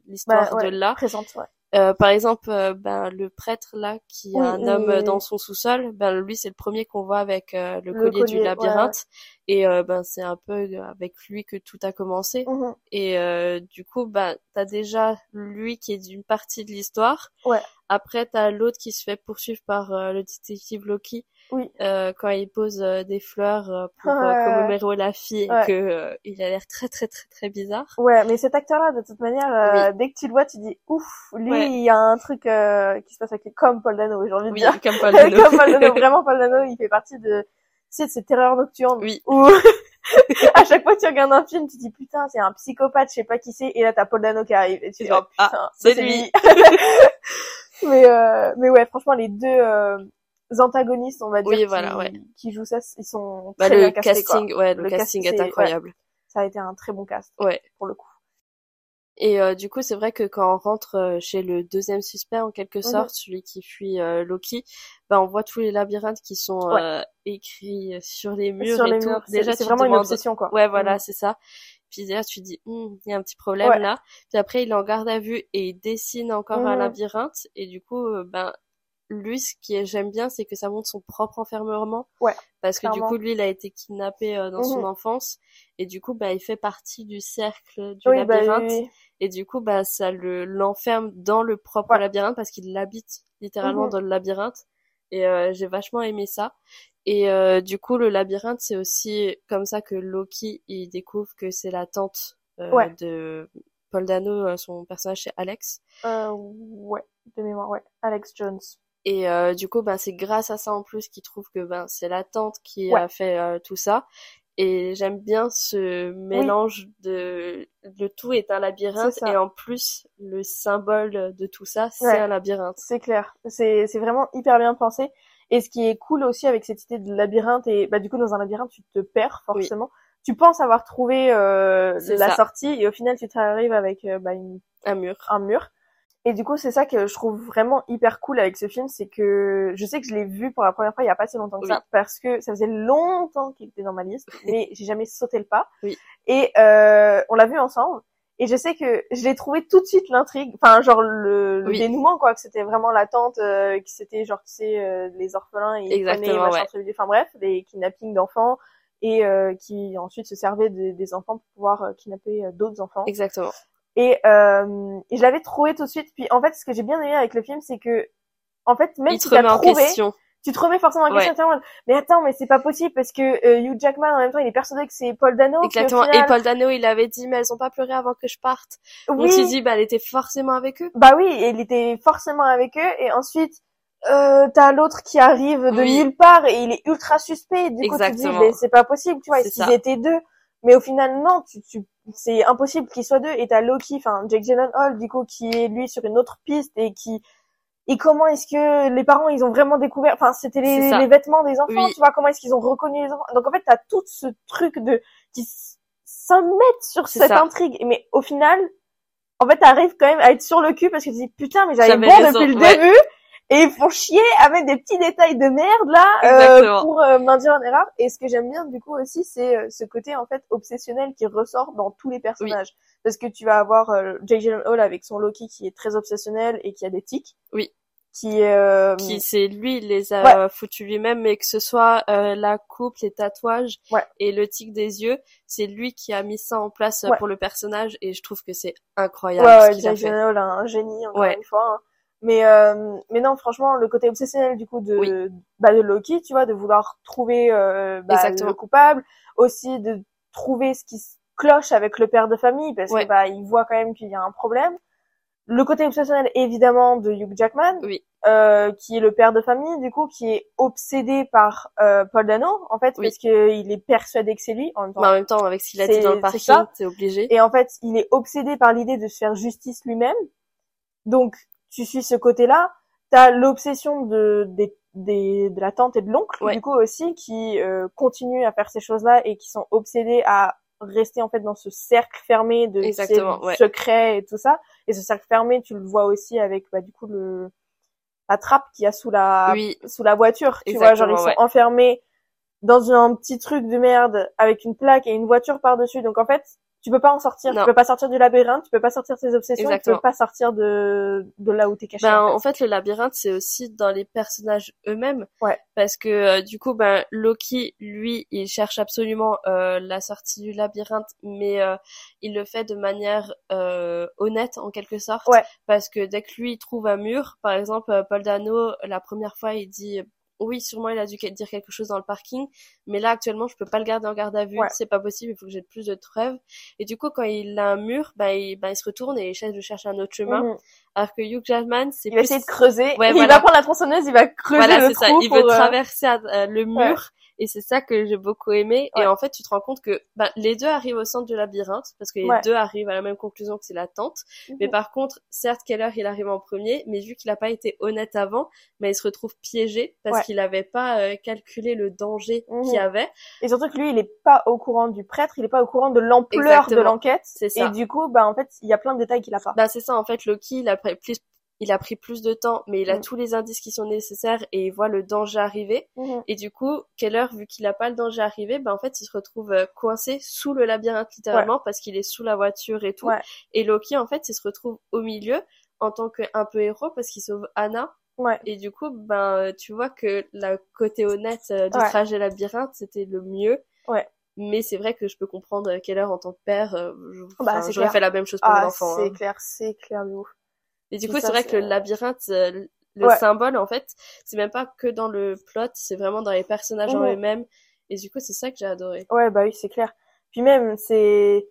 l'histoire bah, de là présente ouais euh, par exemple, euh, ben le prêtre là qui oui, a un homme oui. dans son sous-sol, ben lui c'est le premier qu'on voit avec euh, le, le, collier, du labyrinthe. Et euh, ben c'est un peu avec lui que tout a commencé. Mhm. Et euh, du coup, ben t'as déjà lui qui est d'une partie de l'histoire. Ouais. Après, t'as l'autre qui se fait poursuivre par euh, le détective Loki. Oui. Euh, quand il pose euh, des fleurs euh, pour euh, commémorer la fille et que euh, il a l'air très très très très bizarre. Ouais, mais cet acteur-là, de toute manière, euh, dès que tu le vois, tu dis ouf, lui, Ouais. il y a un truc euh, qui se passe avec lui, comme Paul Dano, j'ai envie de Oui, dire. comme Paul Dano. (laughs) comme Paul Dano, (laughs) vraiment Paul Dano, il fait partie de, sais, de ces terreurs nocturnes. Oui. Où (laughs) à chaque fois que tu regardes un film, tu dis putain, c'est un psychopathe, je sais pas qui c'est, et là t'as Paul Dano qui arrive, et tu dis oh putain, Ah, c'est lui. (laughs) mais euh, mais ouais, franchement, les deux euh, antagonistes, on va dire, Oui, qui, voilà, ouais. qui jouent ça, ils sont Bah, très le bien castés, quoi. casting, ouais, le, Le casting casting, est incroyable. Ça a été un très bon cast, Ouais. pour le coup. Et euh, du coup, c'est vrai que quand on rentre euh, chez le deuxième suspect, en quelque Mhm. sorte, celui qui fuit euh, Loki, bah, on voit tous les labyrinthes qui sont Ouais. euh, écrits sur les murs Sur et les tout. murs, Déjà, c'est vraiment une obsession, quoi. Ouais, voilà, Mhm. c'est ça. Puis déjà, tu dis, Hum, il y a un petit problème Ouais. là. Puis après, il est en garde à vue et il dessine encore un Mhm. labyrinthe. Et du coup, euh, ben, lui, ce qui est, j'aime bien, c'est que ça montre son propre enfermement. Ouais, Parce que du coup, lui, il a été kidnappé euh, dans son Mhm. enfance. Et du coup, bah, il fait partie du cercle du Oui, bah, labyrinthe. oui, oui. Et du coup, bah, ça le, l'enferme dans le propre Ouais. labyrinthe parce qu'il l'habite littéralement Mhm. dans le labyrinthe. Et euh, j'ai vachement aimé ça. Et euh, du coup, le labyrinthe, c'est aussi comme ça que Loki, il découvre que c'est la tante euh, Ouais. de Paul Dano, euh, son personnage, c'est Alex. Euh, ouais, de mémoire, ouais. Alex Jones. Et euh, du coup, bah, c'est grâce à ça en plus qu'il trouve que ben c'est la tante qui Ouais. a fait euh, tout ça. Et j'aime bien ce mélange de le tout est un labyrinthe C'est ça. et en plus le symbole de tout ça c'est Ouais. un labyrinthe. C'est clair. C'est, c'est vraiment hyper bien pensé. Et ce qui est cool aussi avec cette idée de labyrinthe, et bah du coup dans un labyrinthe tu te perds forcément. Tu penses avoir trouvé euh, la ça. sortie et au final tu t'arrives avec euh, bah, une- Un mur. un mur. Et du coup c'est ça que je trouve vraiment hyper cool avec ce film, c'est que je sais que je l'ai vu pour la première fois il y a pas si longtemps que Oui. ça, parce que ça faisait longtemps qu'il était dans ma liste, mais j'ai jamais sauté le pas. Oui. Et euh, on l'a vu ensemble. Et je sais que je l'ai trouvé tout de suite l'intrigue, enfin genre le, le Oui. dénouement quoi, que c'était vraiment la tante, euh, que c'était genre tu sais euh, les orphelins et ils prenaient machin ouais. enfin bref, des kidnappings d'enfants et euh, qui ensuite se servaient de- des enfants pour pouvoir euh, kidnapper euh, d'autres enfants. Exactement. Et, euh, et je l'avais trouvé tout de suite. Puis en fait, ce que j'ai bien aimé avec le film, c'est que en fait, même Il si t'as trouvé, question. tu te remets forcément en question. Ouais. mais attends, mais c'est pas possible parce que euh, Hugh Jackman en même temps, il est persuadé que c'est Paul Dano. Exactement. final- Et Paul Dano, il avait dit, mais elles ont pas pleuré avant que je parte. oui, Donc il dit, bah, elle était forcément avec eux. bah oui, il était forcément avec eux. Et ensuite, euh, t'as l'autre qui arrive de Oui. nulle part et il est ultra suspect. Du coup, tu te dis, mais c'est pas possible, tu vois. Ça. étaient deux Mais au final, non. Tu, tu, c'est impossible qu'ils soient deux. Et t'as Loki, enfin Jake Gyllenhaal, du coup, qui est lui sur une autre piste et qui et comment est-ce que les parents ils ont vraiment découvert enfin c'était les, vêtements des enfants Oui. tu vois comment est-ce qu'ils ont reconnu les enfants donc en fait t'as tout ce truc de qui s- s'immettent sur cette ça. intrigue mais au final en fait t'arrives quand même à être sur le cul parce que tu dis putain mais j'avais J'avais bon raison, depuis le ouais. début et ils font chier à mettre des petits détails de merde là euh, pour euh, m'induire en erreur et ce que j'aime bien du coup aussi c'est euh, ce côté en fait obsessionnel qui ressort dans tous les personnages parce que tu vas avoir euh, Jake Gyllenhaal avec son Loki qui est très obsessionnel et qui a des tics Oui. qui euh, qui c'est lui il les a euh, foutus lui-même mais que ce soit euh, la coupe les tatouages Ouais. et le tic des yeux c'est lui qui a mis ça en place euh, Ouais. pour le personnage et je trouve que c'est ouais, incroyable ouais, ce qu'il a fait un génie encore Ouais. une fois hein. Mais euh, mais non franchement le côté obsessionnel du coup de Oui. bah de Loki tu vois de vouloir trouver euh, bah, le coupable aussi de trouver ce qui s- cloche avec le père de famille parce Ouais. que bah il voit quand même qu'il y a un problème le côté obsessionnel évidemment de Hugh Jackman Oui. euh, qui est le père de famille du coup qui est obsédé par euh, Paul Dano en fait Oui. parce que il est persuadé que c'est lui en même temps mais en même temps avec ce qu'il a dit C'est- dans le c'est parking t'es obligé et en fait, il est obsédé par l'idée de se faire justice lui-même. Donc, tu suis ce côté-là. T'as l'obsession de, des, des, de la tante et de l'oncle, Ouais. du coup aussi, qui euh, continuent à faire ces choses-là et qui sont obsédés à rester en fait dans ce cercle fermé de ouais. secrets et tout ça. Et ce cercle fermé, tu le vois aussi avec bah, du coup le la trappe qu'il y a sous la oui sous la voiture. Tu vois, genre ils sont ouais. enfermés dans un petit truc de merde avec une plaque et une voiture par-dessus. Donc en fait, tu peux pas en sortir. Tu peux pas sortir du labyrinthe, tu peux pas sortir de tes obsessions, tu peux pas sortir de, de là où t'es caché. Ben, en, fait. le labyrinthe, c'est aussi dans les personnages eux-mêmes. Ouais. Parce que, euh, du coup, ben, Loki, lui, il cherche absolument euh, la sortie du labyrinthe, mais euh, il le fait de manière euh, honnête, en quelque sorte. Ouais. Parce que dès que lui, il trouve un mur, par exemple, Paul Dano, la première fois, il dit oui, sûrement il a dû dire quelque chose dans le parking, mais là actuellement je peux pas le garder en garde à vue, c'est pas possible, il faut que j'ai plus de preuves. Et du coup quand il a un mur, bah il, bah, il se retourne et il essaie de chercher un autre chemin. Mhm. Alors que Hugh Jackman, c'est il va essayer de creuser, il va prendre la tronçonneuse, il va creuser voilà, le trou ça. Il veut euh, traverser euh, le mur et c'est ça que j'ai beaucoup aimé. Et en fait, tu te rends compte que bah, les deux arrivent au centre du labyrinthe, parce que les deux arrivent à la même conclusion que c'est la tente. Mhm. Mais par contre, certes, Keller, il arrive en premier, mais vu qu'il n'a pas été honnête avant, mais il se retrouve piégé parce qu'il n'avait pas euh, calculé le danger mhm. qu'il y avait. Et surtout que lui, il n'est pas au courant du prêtre, il n'est pas au courant de l'ampleur de l'enquête. C'est ça. Et du coup, bah en fait, il y a plein de détails qu'il a pas. Bah c'est ça. En fait, Loki, il a plus il a pris plus de temps, mais il a mm. tous les indices qui sont nécessaires et il voit le danger arriver. Mm-hmm. Et du coup, Keller, vu qu'il a pas le danger arrivé, ben en fait, il se retrouve euh, coincé sous le labyrinthe littéralement parce qu'il est sous la voiture et tout. Et Loki, en fait, il se retrouve au milieu en tant qu'un peu héros parce qu'il sauve Anna. Ouais. Et du coup, ben tu vois que la côté honnête euh, du trajet labyrinthe, c'était le mieux. Ouais. Mais c'est vrai que je peux comprendre Keller en tant que père, euh, bah, j'aurais fait la même chose pour ah, mon enfant. C'est hein. clair, c'est clair, nous. Et du coup, c'est vrai que le labyrinthe, euh, le symbole, en fait, c'est même pas que dans le plot, c'est vraiment dans les personnages en eux-mêmes. Et du coup, c'est ça que j'ai adoré. Ouais, bah oui, c'est clair. Puis même, c'est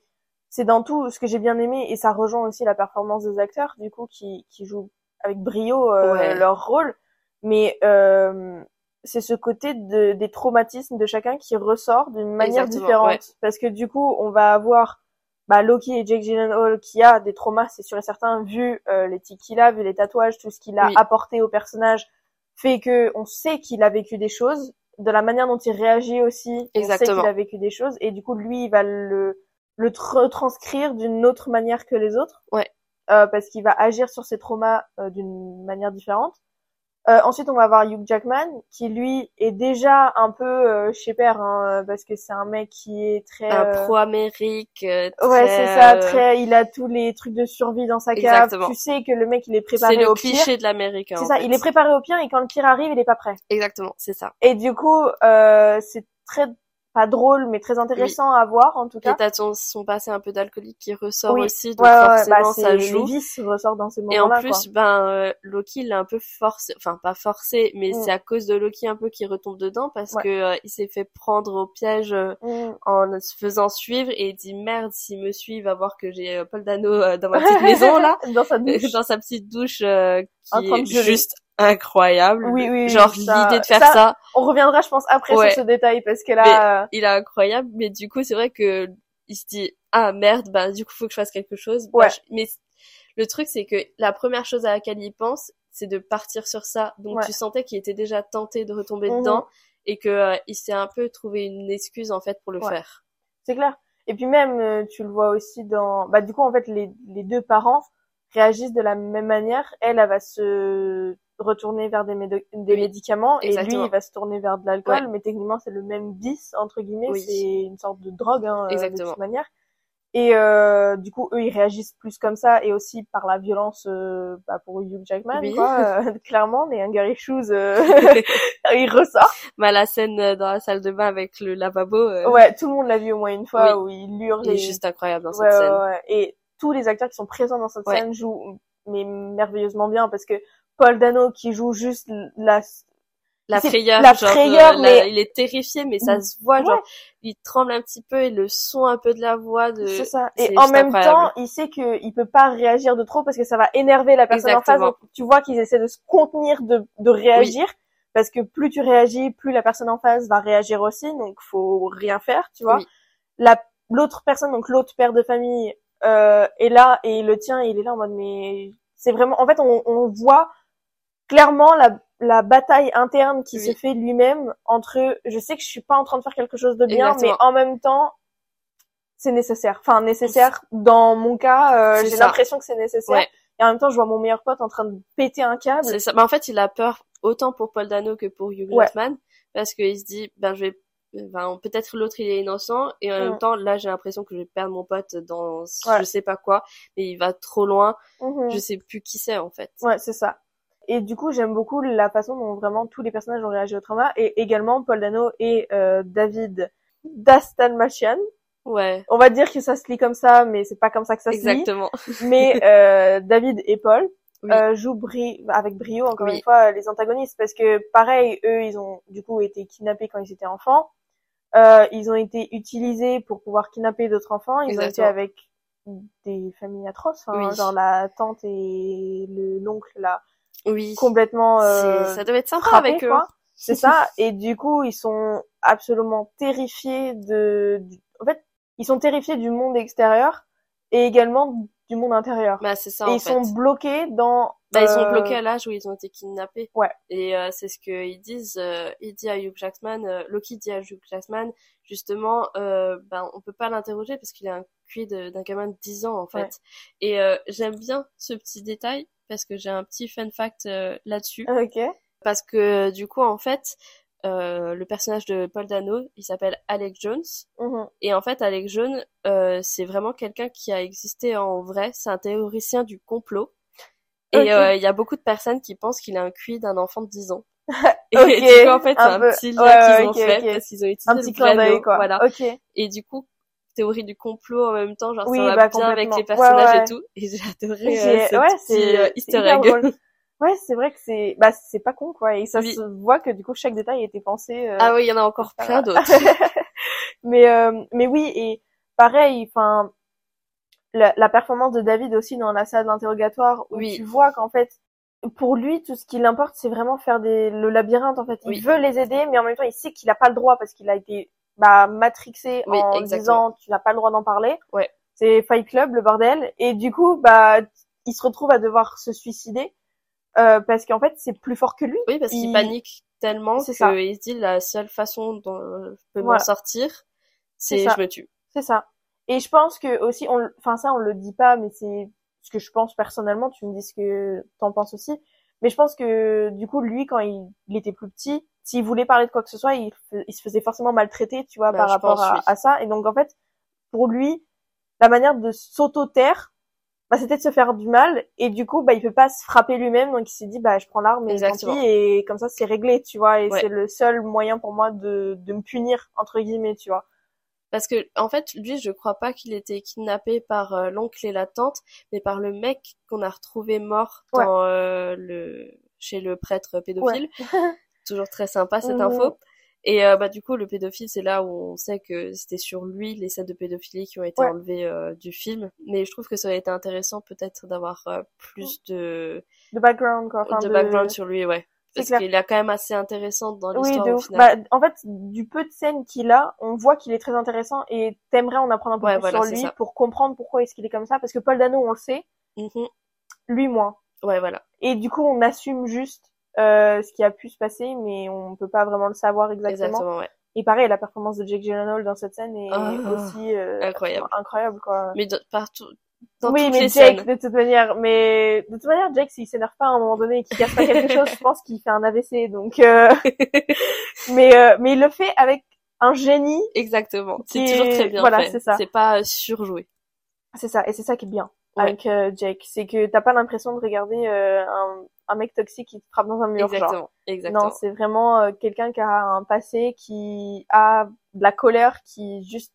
c'est dans tout ce que j'ai bien aimé, et ça rejoint aussi la performance des acteurs, du coup, qui, qui jouent avec brio euh, leur rôle. Mais euh, c'est ce côté de, des traumatismes de chacun qui ressort d'une manière différente. Parce que du coup, on va avoir bah, Loki et Jake Gyllenhaal qui a des traumas, c'est sûr et certain, vu euh, les tics qu'il a, vu les tatouages, tout ce qu'il a apporté au personnage, fait que on sait qu'il a vécu des choses, de la manière dont il réagit aussi, Exactement. on sait qu'il a vécu des choses, et du coup lui il va le le retranscrire d'une autre manière que les autres, ouais. euh, parce qu'il va agir sur ses traumas euh, d'une manière différente. Euh, ensuite, on va avoir Hugh Jackman, qui lui est déjà un peu euh, chez père, hein, parce que c'est un mec qui est très euh, pro-Amérique. Ouais, c'est ça. Très, il a tous les trucs de survie dans sa cave. Tu sais que le mec, il est préparé au pire. C'est le cliché de l'Amérique. C'est ça. Il est préparé au pire et quand le pire arrive, il est pas prêt. Exactement, c'est ça. Et du coup, c'est très pas drôle mais très intéressant à voir en tout cas. Et t'as son, passé un peu d'alcoolique qui ressort aussi, donc forcément bah, ça joue. Les vices ressortent dans ces moments-là. Et en plus, ben euh, Loki l'a un peu forcé, enfin pas forcé, mais mm. c'est à cause de Loki un peu qu'il retombe dedans parce que euh, il s'est fait prendre au piège euh, mm. en se faisant suivre et il dit merde s'il me suit il va voir que j'ai Paul Dano dans ma petite maison là, (laughs) dans sa douche, (laughs) dans sa petite douche qui est juste incroyable. Oui, oui. Genre l'idée de faire ça, On reviendra, je pense, après sur ce détail parce que là. Euh, il est incroyable, mais du coup, c'est vrai que il se dit ah merde, bah du coup faut que je fasse quelque chose. Bah, mais le truc c'est que la première chose à laquelle il pense, c'est de partir sur ça. Donc tu sentais qu'il était déjà tenté de retomber mhm. dedans et que euh, il s'est un peu trouvé une excuse en fait pour le faire. C'est clair. Et puis même, euh, tu le vois aussi dans, bah du coup en fait les, les deux parents réagissent de la même manière. Elle, elle va se retourner vers des, des médicaments et lui il va se tourner vers de l'alcool mais techniquement c'est le même bis entre guillemets c'est une sorte de drogue hein, euh, de toute manière. Et euh, du coup eux ils réagissent plus comme ça et aussi par la violence euh, bah, pour Hugh Jackman quoi euh, (laughs) clairement mais un Gary Shoes euh, (laughs) (laughs) il ressort bah la scène dans la salle de bain avec le lavabo ouais tout le monde l'a vu au moins une fois où il hurle il est juste incroyable dans cette scène. et tous les acteurs qui sont présents dans cette scène jouent mais merveilleusement bien parce que Paul Dano qui joue juste la la frayeur, la genre, frayeur, euh, mais il est terrifié, mais ça se voit, genre, il tremble un petit peu et le son un peu de la voix de. C'est ça. Et en même temps, il sait que il peut pas réagir de trop parce que ça va énerver la personne en face. Donc, tu vois qu'ils essaient de se contenir de, de réagir parce que plus tu réagis, plus la personne en face va réagir aussi. Donc, faut rien faire, tu vois. La l'autre personne, donc l'autre père de famille, euh, est là et le tien, il est là en mode mais c'est vraiment. En fait, on, on voit clairement la, la bataille interne qui se fait lui-même entre je sais que je suis pas en train de faire quelque chose de bien mais en même temps c'est nécessaire. Enfin nécessaire dans mon cas euh, j'ai l'impression que c'est nécessaire. Et en même temps je vois mon meilleur pote en train de péter un câble. Ça. Mais en fait il a peur autant pour Paul Dano que pour Hugh Jackman parce qu'il se dit ben je vais ben, peut-être l'autre il est innocent et en même temps là j'ai l'impression que je vais perdre mon pote dans je sais pas quoi mais il va trop loin. Mm-hmm. je sais plus qui c'est en fait. Ouais c'est ça et du coup j'aime beaucoup la façon dont vraiment tous les personnages ont réagi au trauma et également Paul Dano et euh, David Dastalmachian. Ouais. On va dire que ça se lit comme ça mais c'est pas comme ça que ça se lit. Exactement. (laughs) Mais euh, David et Paul euh, jouent avec brio encore une fois les antagonistes parce que pareil eux ils ont du coup été kidnappés quand ils étaient enfants. Euh, ils ont été utilisés pour pouvoir kidnapper d'autres enfants. Ils ont été avec des familles atroces, hein, genre la tante et le l'oncle là, oui. complètement. Euh, ça devait être sympa avec eux. C'est ça. Et du coup, ils sont absolument terrifiés de. En fait, ils sont terrifiés du monde extérieur et également du monde intérieur. Bah, c'est ça. Et ils sont bloqués dans. Bah, ils sont euh, bloqués à l'âge où ils ont été kidnappés. Ouais. Et euh, c'est ce qu'ils disent. Euh, il dit à Hugh Jackman, euh, Loki dit à Hugh Jackman, justement, euh, ben on peut pas l'interroger parce qu'il a un QI d'un gamin de 10 ans en fait. Et j'aime bien ce petit détail parce que j'ai un petit fun fact là-dessus. Ok. Parce que du coup en fait, euh, le personnage de Paul Dano, il s'appelle Alex Jones. Mhm. Et en fait, Alex Jones, euh, c'est vraiment quelqu'un qui a existé en vrai. C'est un théoricien du complot. Et euh, il y a beaucoup de personnes qui pensent qu'il a un QI d'un enfant de 10 ans. (laughs) et du coup, en fait, c'est un, petit lien qu'ils ont fait parce qu'ils ont utilisé un petit le quoi. Voilà. Et du coup, théorie du complot en même temps, genre ça va bah, bien avec les personnages et tout. Et j'ai adoré euh, ce petit (laughs) easter egg. Ouais, c'est vrai que c'est bah c'est pas con quoi et ça se voit que du coup chaque détail a été pensé. Euh, ah oui, il y en a encore plein d'autres. (laughs) mais euh, mais oui et pareil, enfin la, la, performance de David aussi dans la salle d'interrogatoire où tu vois qu'en fait pour lui tout ce qui l'importe c'est vraiment faire des le labyrinthe en fait. Il veut les aider mais en même temps il sait qu'il a pas le droit parce qu'il a été bah matrixé en disant tu n'as pas le droit d'en parler. Ouais. C'est Fight Club le bordel et du coup bah il se retrouve à devoir se suicider euh, parce qu'en fait c'est plus fort que lui. Oui, parce qu'il panique tellement qu'il se dit la seule façon dont je peux m'en sortir, c'est je me tue. C'est ça. Et je pense que aussi, on, enfin ça on le dit pas, mais c'est ce que je pense personnellement. Tu me dis ce que t'en penses aussi. Mais je pense que du coup lui quand il, était plus petit, s'il voulait parler de quoi que ce soit, il, il se faisait forcément maltraiter, tu vois, bah, par rapport à, à, ça. Et donc en fait, pour lui, la manière de s'auto-taire, bah, c'était de se faire du mal. Et du coup bah il peut pas se frapper lui-même. Donc il s'est dit bah je prends l'arme et tant pis et comme ça c'est réglé tu vois. Et c'est le seul moyen pour moi de de me punir entre guillemets tu vois. Parce que en fait lui je crois pas qu'il était kidnappé par euh, l'oncle et la tante mais par le mec qu'on a retrouvé mort dans euh, le chez le prêtre pédophile (laughs) toujours très sympa cette info et euh, bah du coup le pédophile c'est là où on sait que c'était sur lui les scènes de pédophilie qui ont été enlevées euh, du film. Mais je trouve que ça aurait été intéressant peut-être d'avoir euh, plus de de background quoi. de, background sur lui ouais. Parce qu'il est quand même assez intéressant dans l'histoire oui, au final. Bah, en fait, du peu de scènes qu'il a, on voit qu'il est très intéressant et t'aimerais en apprendre un peu plus sur lui pour comprendre pourquoi est-ce qu'il est comme ça. Parce que Paul Dano, on le sait. Mm-hmm. Lui, moins. Ouais, voilà. Et du coup, on assume juste euh, ce qui a pu se passer, mais on peut pas vraiment le savoir exactement. Exactement, ouais. Et pareil, la performance de Jake Gyllenhaal dans cette scène est ah. aussi euh, incroyable. incroyable quoi. Mais partout. Dans oui, mais Jake, de toute manière, mais de toute manière, Jake, s'il s'énerve pas à un moment donné et qu'il casse pas quelque (laughs) chose, je pense qu'il fait un AVC. Donc, euh... (laughs) mais euh, mais il le fait avec un génie. Exactement. C'est toujours très bien voilà, c'est ça. C'est pas surjoué. C'est ça, et c'est ça qui est bien avec euh, Jake, c'est que t'as pas l'impression de regarder un, un mec toxique qui te frappe dans un mur. Exactement. Exactement. Non, c'est vraiment euh, quelqu'un qui a un passé, qui a de la colère, qui juste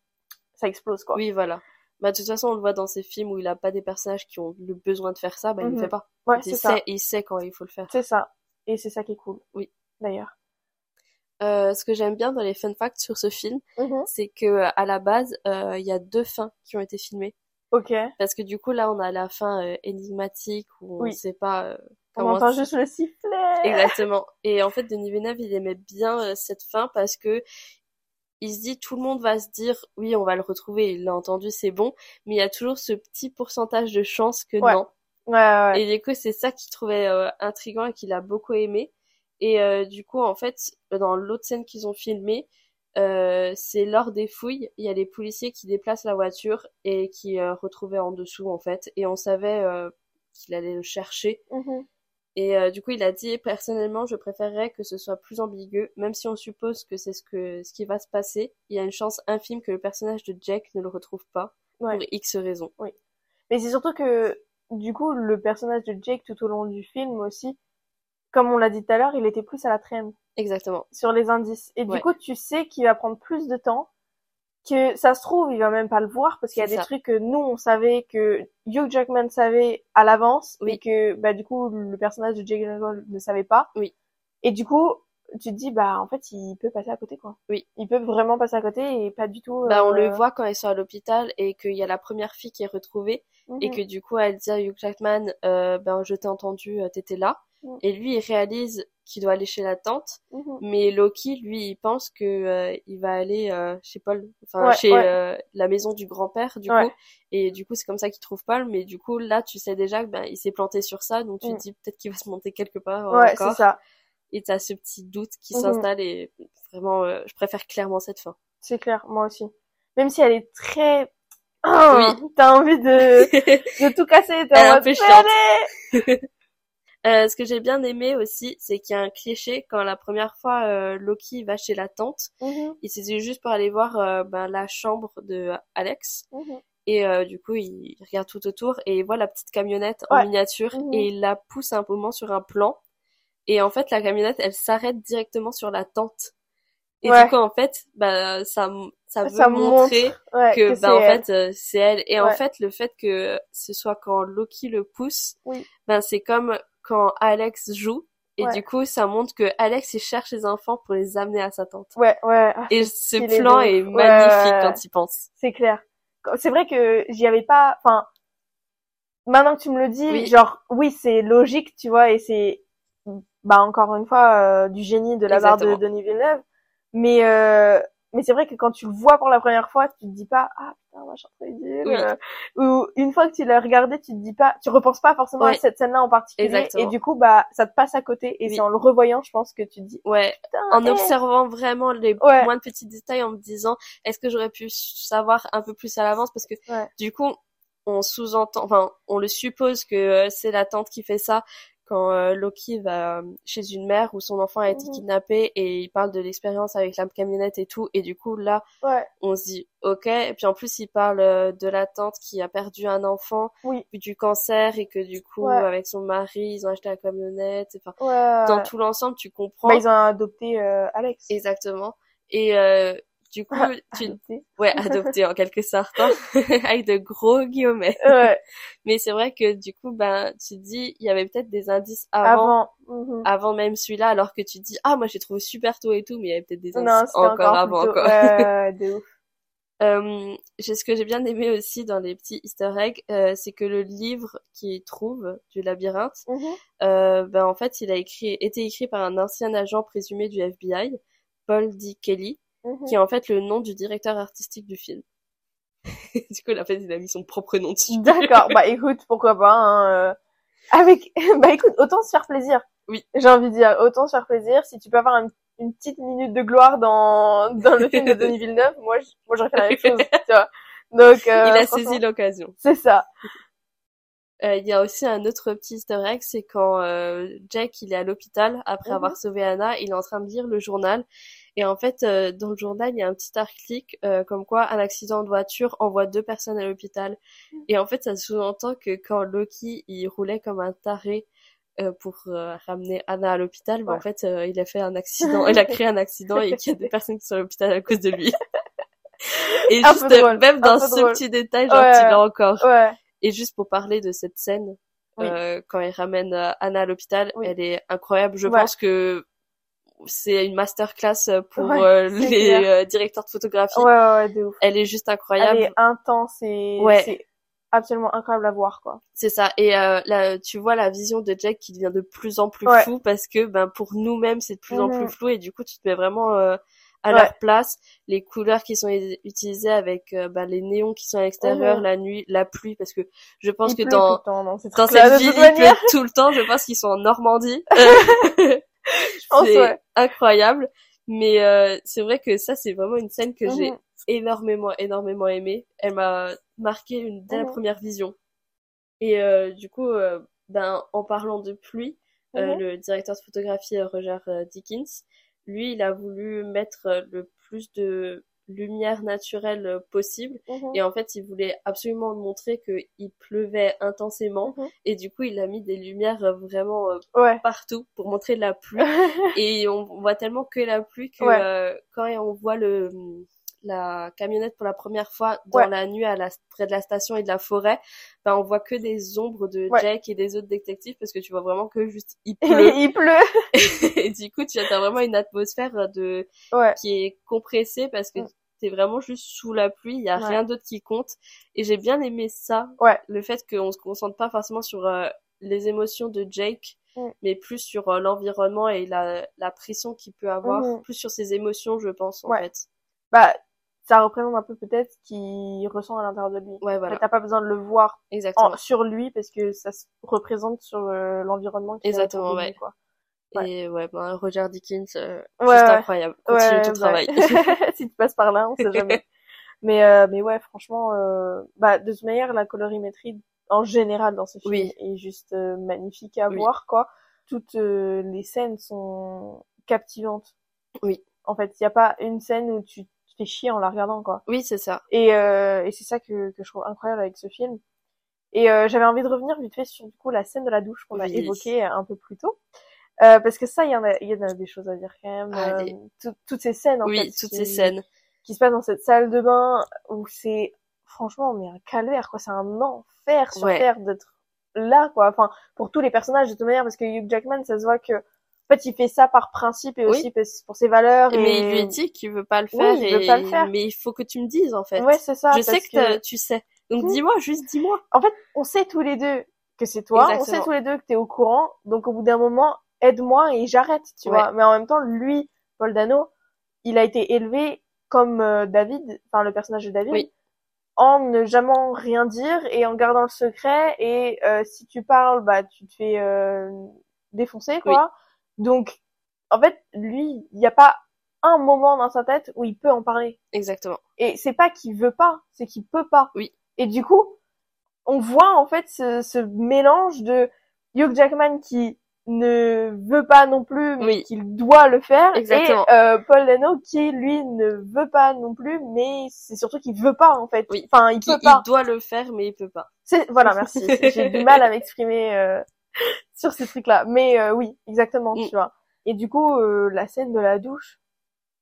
ça explose quoi. Oui, voilà. Bah de toute façon, on le voit dans ces films où il a pas des personnages qui ont le besoin de faire ça, bah il ne mhm. fait pas. Ouais, il sait, il sait quand il faut le faire. C'est ça. Et c'est ça qui est cool. Oui. D'ailleurs. Euh, ce que j'aime bien dans les fun facts sur ce film, mhm. c'est que à la base, euh, il y a deux fins qui ont été filmées. Ok. Parce que du coup là, on a la fin euh, énigmatique où on ne sait pas euh, on entend juste le sifflet. Exactement. Et en fait, Denis Villeneuve, il aimait bien euh, cette fin parce que il se dit tout le monde va se dire oui, on va le retrouver, il l'a entendu, c'est bon, mais il y a toujours ce petit pourcentage de chance que non. Ouais, ouais. Et du coup, c'est ça qu'il trouvait euh, intriguant et qu'il a beaucoup aimé. Et euh, du coup, en fait, dans l'autre scène qu'ils ont filmée, euh, c'est lors des fouilles, il y a les policiers qui déplacent la voiture et qui retrouvaient en dessous en fait, et on savait qu'il allait le chercher. Mm-hmm. Et euh, du coup, il a dit personnellement, je préférerais que ce soit plus ambigu, même si on suppose que c'est ce que ce qui va se passer. Il y a une chance infime que le personnage de Jack ne le retrouve pas pour X raisons. Oui. Mais c'est surtout que du coup, le personnage de Jake tout au long du film aussi, comme on l'a dit tout à l'heure, il était plus à la traîne. Exactement. Sur les indices. Et du coup, tu sais qu'il va prendre plus de temps que ça se trouve, il va même pas le voir parce qu'il y a des trucs que nous on savait que Hugh Jackman savait à l'avance oui. et que bah du coup le personnage de Jake Gyllenhaal ne savait pas. Oui. Et du coup, tu te dis bah en fait il peut passer à côté quoi. Oui. Il peut vraiment passer à côté et pas du tout. Bah on le euh, voit quand ils sont à l'hôpital et qu'il y a la première fille qui est retrouvée et mhm. que du coup elle dit à Hugh Jackman euh, ben je t'ai entendu, euh, t'étais là. Mhm. Et lui il réalise qu'il doit aller chez la tante, mhm. mais Loki, lui, il pense que euh, il va aller euh, chez Paul, enfin chez euh, la maison du grand-père, du coup, et du coup c'est comme ça qu'il trouve Paul, mais du coup là tu sais déjà que ben il s'est planté sur ça, donc tu te mm. dis peut-être qu'il va se monter quelque part ouais, c'est ça. Et t'as ce petit doute qui mhm. s'installe et vraiment, je préfère clairement cette fin. C'est clair, moi aussi. Même si elle est très oui. (clears throat) T'as envie de, (laughs) de tout casser, t'as envie de Euh, ce que j'ai bien aimé aussi, c'est qu'il y a un cliché quand la première fois euh, Loki va chez la tante, mm-hmm. il s'est juste pour aller voir euh, ben, la chambre de Alex. Mm-hmm. Et euh, du coup, il regarde tout autour et il voit la petite camionnette en miniature mm-hmm. et il la pousse un moment sur un plan. Et en fait, la camionnette, elle s'arrête directement sur la tente. Et du coup, en fait, bah, ça, ça veut montrer que, bah, en fait, c'est elle. Et en fait, le fait que ce soit quand Loki le pousse, ben, c'est comme quand Alex joue. Et du coup, ça montre que Alex, il cherche les enfants pour les amener à sa tante. Ouais, ouais. Ah, et ce plan est, magnifique quand il pense. C'est clair. C'est vrai que j'y avais pas, enfin, maintenant que tu me le dis, genre, oui, c'est logique, tu vois, et c'est, bah, encore une fois, euh, du génie de la part de Denis Villeneuve. Mais, euh, mais c'est vrai que quand tu le vois pour la première fois, tu te dis pas ah putain machin très dur. Euh, ou une fois que tu l'as regardé, tu te dis pas, tu repenses pas forcément à cette scène-là en particulier. Et du coup bah ça te passe à côté. Et c'est en le revoyant, je pense que tu te dis ouais. en observant vraiment les moins de petits détails, en me disant est-ce que j'aurais pu savoir un peu plus à l'avance? Parce que du coup on sous-entend, enfin, on le suppose que euh, c'est la tante qui fait ça, quand euh, Loki va chez une mère où son enfant a été mhm. kidnappé et il parle de l'expérience avec la camionnette et tout. Et du coup là on se dit ok. Et puis en plus il parle euh, de la tante qui a perdu un enfant oui. du cancer et que du coup avec son mari ils ont acheté la camionnette. Enfin dans tout l'ensemble tu comprends. bah, ils ont adopté euh, Alex. Exactement. Et du (laughs) coup, tu... ouais, adopté en quelque sorte, hein, (laughs) avec de gros guillemets. Ouais. (laughs) Mais c'est vrai que du coup, ben, tu dis, il y avait peut-être des indices avant, avant, mhm. même celui-là, alors que tu dis, ah, moi j'ai trouvé super tôt et tout, mais il y avait peut-être des indices encore, avant, encore. de ouf. Euh, ce que j'ai bien aimé aussi dans les petits Easter eggs, euh, c'est que le livre qu'il trouve du labyrinthe, mhm. euh, ben en fait, il a écrit, été écrit par un ancien agent présumé du FBI, Paul D. Kelly, Mhm. qui est en fait le nom du directeur artistique du film. (laughs) du coup, en fait, il a mis son propre nom dessus. D'accord, bah (laughs) écoute, pourquoi pas. Hein, euh... Avec, (laughs) bah écoute, autant se faire plaisir. Oui. J'ai envie de dire, autant se faire plaisir. Si tu peux avoir une, petite minute de gloire dans dans le film de Denis Villeneuve, moi, moi j'aurais fait la même chose. tu vois. Donc, euh, il a saisi l'occasion. C'est ça. Euh, il y a aussi un autre petit easter egg, c'est quand euh, Jack il est à l'hôpital après mhm. avoir sauvé Anna, il est en train de lire le journal et en fait euh, dans le journal il y a un petit article comme quoi un accident de voiture envoie deux personnes à l'hôpital mhm. et en fait ça sous-entend que quand Loki il roulait comme un taré pour ramener Anna à l'hôpital, bah, en fait il a fait un accident, il a créé un accident et qu'il y a des (laughs) personnes qui sont à l'hôpital à cause de lui. (laughs) et juste même dans ce petit détail genre tu l'as encore. Ouais. Et juste pour parler de cette scène, euh, quand il ramène euh, Anna à l'hôpital, elle est incroyable. Je pense que c'est une masterclass pour euh, les directeurs de photographie. Ouais, ouais, de ouf. Elle est juste incroyable. Elle est intense et c'est absolument incroyable à voir, quoi. C'est ça. Et là, tu vois la vision de Jack qui devient de plus en plus flou parce que ben pour nous-mêmes c'est de plus en plus mhm. flou et du coup tu te mets vraiment à leur place, les couleurs qui sont utilisées avec euh, bah, les néons qui sont à l'extérieur, la nuit, la pluie, parce que je pense que dans, dans, cette ville, il pleut tout le temps, je pense qu'ils sont en Normandie. (laughs) (laughs) (laughs) c'est incroyable. Mais euh, c'est vrai que ça, c'est vraiment une scène que j'ai mhm. énormément, énormément aimée. Elle m'a marqué une, dès la mhm. première vision. Et euh, du coup, ben, en parlant de pluie, mhm. le directeur de photographie Roger Dickens, lui, il a voulu mettre le plus de lumière naturelle euh, possible. Mhm. Et en fait, il voulait absolument montrer qu'il pleuvait intensément. Mhm. Et du coup, il a mis des lumières euh, vraiment euh, partout pour montrer la pluie. (laughs) et on voit tellement que la pluie que quand on voit le la camionnette pour la première fois dans la nuit à la, près de la station et de la forêt, ben on voit que des ombres de Jack et des autres détectives parce que tu vois vraiment que juste il (laughs) pleut. il pleut. (laughs) et du coup, tu as vraiment une atmosphère de qui est compressée parce que mm. t'es vraiment juste sous la pluie, il y a rien d'autre qui compte. Et j'ai bien aimé ça, le fait qu'on se concentre pas forcément sur euh, les émotions de Jake, mm. mais plus sur euh, l'environnement et la, la pression qu'il peut avoir, mm-hmm. plus sur ses émotions, je pense, en fait. Bah, ça représente un peu peut-être ce qu'il ressent à l'intérieur de lui. Ouais, voilà. T'as pas besoin de le voir Exactement. sur lui parce que ça se représente sur euh, l'environnement qui Exactement, ouais. quoi. Et ouais, ben, Roger Dickens, euh, ouais, juste incroyable. Continue ton travail. (laughs) (laughs) si tu passes par là, on sait jamais. (laughs) mais euh, mais ouais, franchement, euh, bah de toute manière, la colorimétrie en général dans ce film est juste euh, magnifique à voir, quoi. Toutes les scènes sont captivantes. Oui. En fait, il y a pas une scène où tu fais chier en la regardant quoi. Oui, c'est ça. Et, euh, et c'est ça que, que je trouve incroyable avec ce film. Et euh, j'avais envie de revenir vite fait sur du coup la scène de la douche qu'on a évoquée un peu plus tôt. Euh, parce que ça, il y en a, il y en a des choses à dire quand même. Euh, toutes ces scènes en oui, fait. toutes ces scènes qui se passent dans cette salle de bain où c'est franchement mais un calvaire quoi. C'est un enfer sur terre d'être là quoi. Enfin pour tous les personnages de toute manière parce que Hugh Jackman, ça se voit que fait, il fait ça par principe et aussi pour ses valeurs. Et... Mais il lui dit qu'il veut pas le faire. il veut pas le faire. Mais il faut que tu me dises en fait. Ouais, c'est ça. Je sais que, tu sais. Donc dis-moi, juste dis-moi. En fait, on sait tous les deux que c'est toi. On sait tous les deux que t'es au courant. Donc au bout d'un moment, aide-moi et j'arrête, tu vois. Mais en même temps, lui, Paul Dano, il a été élevé comme euh, David, enfin le personnage de David. en ne jamais rien dire et en gardant le secret et euh, si tu parles bah tu te fais euh, défoncer quoi donc, en fait, lui, il n'y a pas un moment dans sa tête où il peut en parler. Exactement. Et c'est pas qu'il veut pas, c'est qu'il peut pas. Oui. Et du coup, on voit en fait ce, ce mélange de Hugh Jackman qui ne veut pas non plus, mais qu'il doit le faire, Exactement. et euh, Paul Dano qui lui ne veut pas non plus, mais c'est surtout qu'il veut pas en fait. Oui. Enfin, il peut pas. Il doit le faire, mais il peut pas. C'est voilà, (laughs) merci. J'ai du mal à m'exprimer. Euh, (laughs) sur ces trucs-là. Mais euh, oui, exactement, mm. tu vois. Et du coup, euh, la scène de la douche,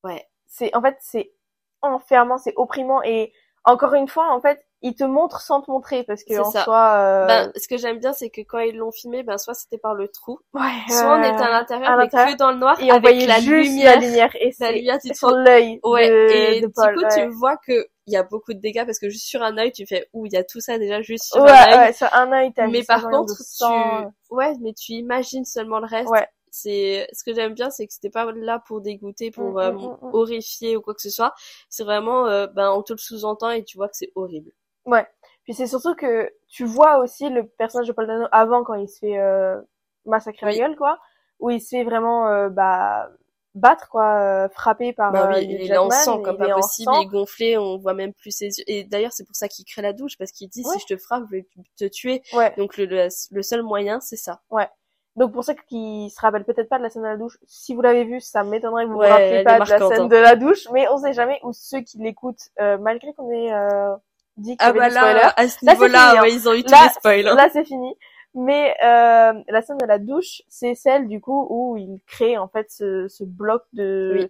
ouais, c'est en fait c'est enfermant, c'est opprimant et encore une fois, en fait, il te montre sans te montrer parce que en soi. Euh... Ben, ce que j'aime bien, c'est que quand ils l'ont filmé, ben soit c'était par le trou, ouais, soit on était à l'intérieur, mais que dans le noir et avec la lumière, la lumière et la lumière sur l'œil. Ouais. De, et de du coup, tu vois que il y a beaucoup de dégâts parce que juste sur un œil, tu fais ouh, il y a tout ça déjà juste sur un œil. Ouais, sur un œil, t'as Mais par contre, tu, ouais, mais tu imagines seulement le reste. Ouais. C'est ce que j'aime bien, c'est que c'était pas là pour dégoûter, pour mm, euh, mm, mm, horrifier ou quoi que ce soit. C'est vraiment, euh, ben, on te le sous-entend et tu vois que c'est horrible. Ouais. Puis c'est surtout que tu vois aussi le personnage de Paul Dano avant quand il se fait euh, massacrer la gueule, quoi, où il se fait vraiment, euh, bah, battre quoi euh, frappé par bah oui, il est en sang comme pas possible il est gonflé on voit même plus ses yeux et d'ailleurs c'est pour ça qu'il crée la douche parce qu'il dit si je te frappe je vais te tuer ouais. donc le, le, seul moyen c'est ça ouais donc pour ça qu'il se rappelle peut-être pas de la scène de la douche si vous l'avez vu ça m'étonnerait que vous vous rappeliez pas de la scène hein. de la douche mais on sait jamais ou ceux qui l'écoutent euh, malgré qu'on ait euh, dit qu'il y ah avait bah là, à ce niveau-là hein. ils ont eu tous les spoilers hein. là c'est fini mais euh, la scène de la douche, c'est celle du coup où il crée en fait ce, ce bloc de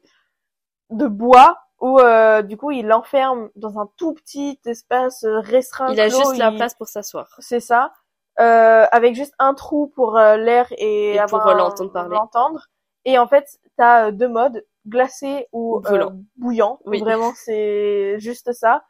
de bois où euh, du coup il l'enferme dans un tout petit espace restreint. Il a juste la place pour s'asseoir. C'est ça, euh, avec juste un trou pour euh, l'air et, et pour l'entendre parler. L'entendre. Et en fait, t'as euh, deux modes glacé ou, bouillant. Oui. Vraiment, c'est juste ça.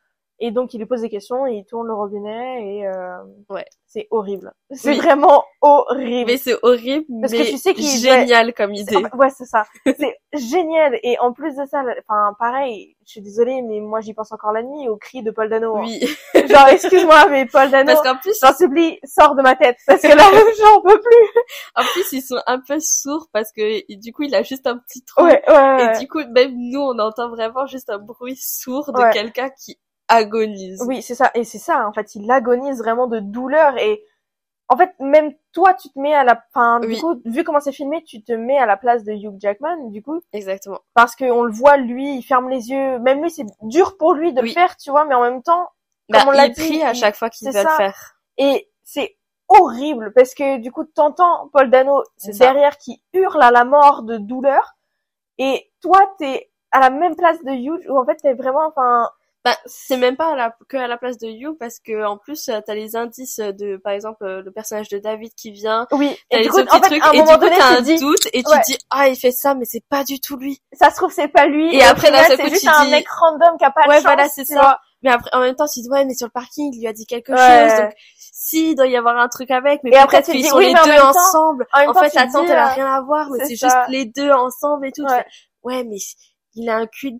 Et donc il lui pose des questions et il tourne le robinet et euh, ouais, c'est horrible. C'est vraiment horrible. Mais c'est horrible, parce que tu sais qu'il génial comme idée. Ouais, c'est ça. (laughs) c'est génial et en plus de ça, enfin pareil, je suis désolée mais moi j'y pense encore la nuit au cri de Paul Dano. Hein. Oui. (laughs) Genre excuse-moi mais Paul Dano. Parce qu'en plus, j'en supplie, sors de ma tête parce que là (laughs) j'en peux plus. En plus ils sont un peu sourds parce que du coup il a juste un petit trou. Ouais, ouais, et du coup même nous on entend vraiment juste un bruit sourd de quelqu'un qui agonise. Oui, c'est ça. Et c'est ça, en fait, il agonise vraiment de douleur et en fait, même toi, tu te mets à la, enfin, du coup, vu comment c'est filmé, tu te mets à la place de Hugh Jackman, du coup. Exactement. Parce qu'on le voit, lui, il ferme les yeux. Même lui, c'est dur pour lui de le faire, tu vois, mais en même temps, bah, comme on l'a dit, à chaque fois qu'il veut le faire. Et c'est horrible parce que du coup, t'entends Paul Dano derrière qui hurle à la mort de douleur, et toi, t'es à la même place de Hugh, où en fait, t'es vraiment, enfin, bah, c'est même pas à la, que à la place de You parce que en plus euh, t'as les indices de par exemple euh, le personnage de David qui vient. Oui et les autres petits trucs et du coup t'as un doute et tu te dis ah il fait ça mais c'est pas du tout lui. Ça se trouve c'est pas lui et, après là c'est juste un mec random qui a pas de ouais voilà c'est ça. mais après en même temps tu dis ouais mais sur le parking il lui a dit quelque chose donc si il doit y avoir un truc avec mais peut-être qu'ils sont les deux ensemble. en, fait la tante elle a euh, rien à voir mais c'est juste les deux ensemble et tout. Ouais mais il a un cul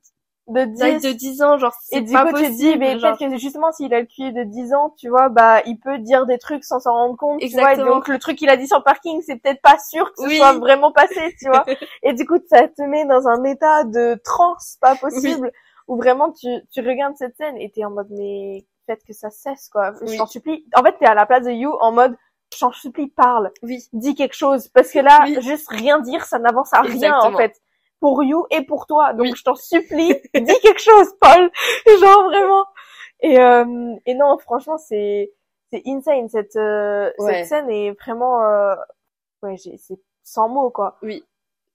de 10, de 10 ans, genre c'est pas coup, possible. Tu dis, mais peut-être que justement s'il a le QI de 10 ans, tu vois, bah il peut dire des trucs sans s'en rendre compte, Exactement. tu vois. Et donc le truc qu'il a dit sur le parking, c'est peut-être pas sûr que ce soit vraiment passé, tu vois. (laughs) et du coup, ça te met dans un état de transe pas possible où vraiment tu tu regardes cette scène et t'es en mode mais faites que ça cesse quoi. Je t'en supplie. En fait, t'es à la place de You en mode je t'en supplie parle, oui. dis quelque chose parce que là juste rien dire ça n'avance à rien en fait pour You et pour toi. Donc je t'en supplie, (laughs) dis quelque chose, Paul. Genre vraiment. Et euh, et non, franchement, c'est c'est insane cette euh, cette scène est vraiment euh, ouais, j'ai c'est sans mots quoi. Oui.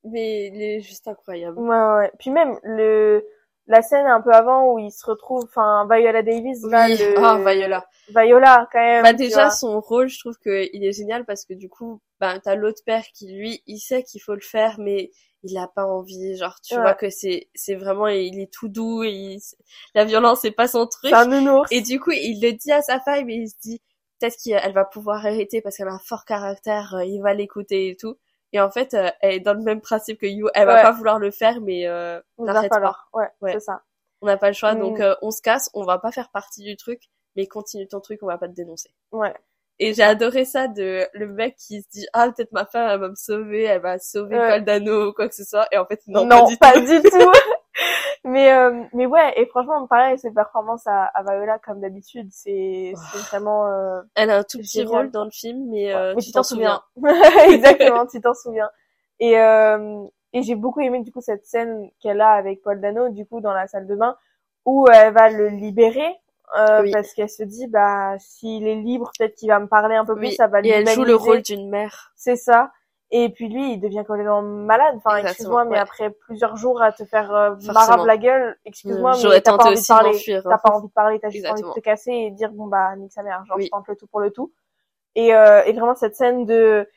Mais il est juste incroyable. Ouais ouais. Puis même le la scène un peu avant où il se retrouve, enfin Viola Davis, oui. ah Viola, Viola quand même. Bah déjà son rôle, je trouve que il est génial parce que du coup, bah t'as l'autre père qui lui, il sait qu'il faut le faire, mais il a pas envie genre tu vois que c'est c'est vraiment il est tout doux et la violence c'est pas son truc. Un et du coup il le dit à sa femme et il se dit peut-être qu'elle va pouvoir arrêter parce qu'elle a un fort caractère euh, il va l'écouter et tout. Et en fait euh, elle est dans le même principe que You. Elle va pas vouloir le faire mais euh, on n'arrête pas, ouais, c'est ça. On n'a pas le choix donc mm. euh, on se casse on va pas faire partie du truc mais continue ton truc on va pas te dénoncer. Ouais et j'ai adoré ça de le mec qui se dit ah peut-être ma femme elle va me sauver, elle va sauver ouais. Paul ou quoi que ce soit. Et en fait non, non pas du tout. (laughs) (laughs) mais euh, mais ouais et franchement pareil ses performances à, à Viola comme d'habitude c'est c'est vraiment euh, elle a un tout petit rôle dans le film mais, euh, mais tu t'en souviens, (laughs) exactement tu t'en souviens. Et euh, et j'ai beaucoup aimé du coup cette scène qu'elle a avec Paul Dano du coup dans la salle de bain où elle va le libérer euh, parce qu'elle se dit bah s'il est libre peut-être qu'il va me parler un peu plus ça va lui et elle joue le rôle d'une mère. C'est ça. Et puis lui il devient complètement malade. Enfin excuse-moi mais après plusieurs jours à te faire euh, marave la gueule excuse-moi mais t'as pas envie de parler. hein. t'as pas envie de parler t'as juste envie de te casser et dire bon bah nique sa mère genre je tente le tout pour le tout. Et euh, et vraiment cette scène de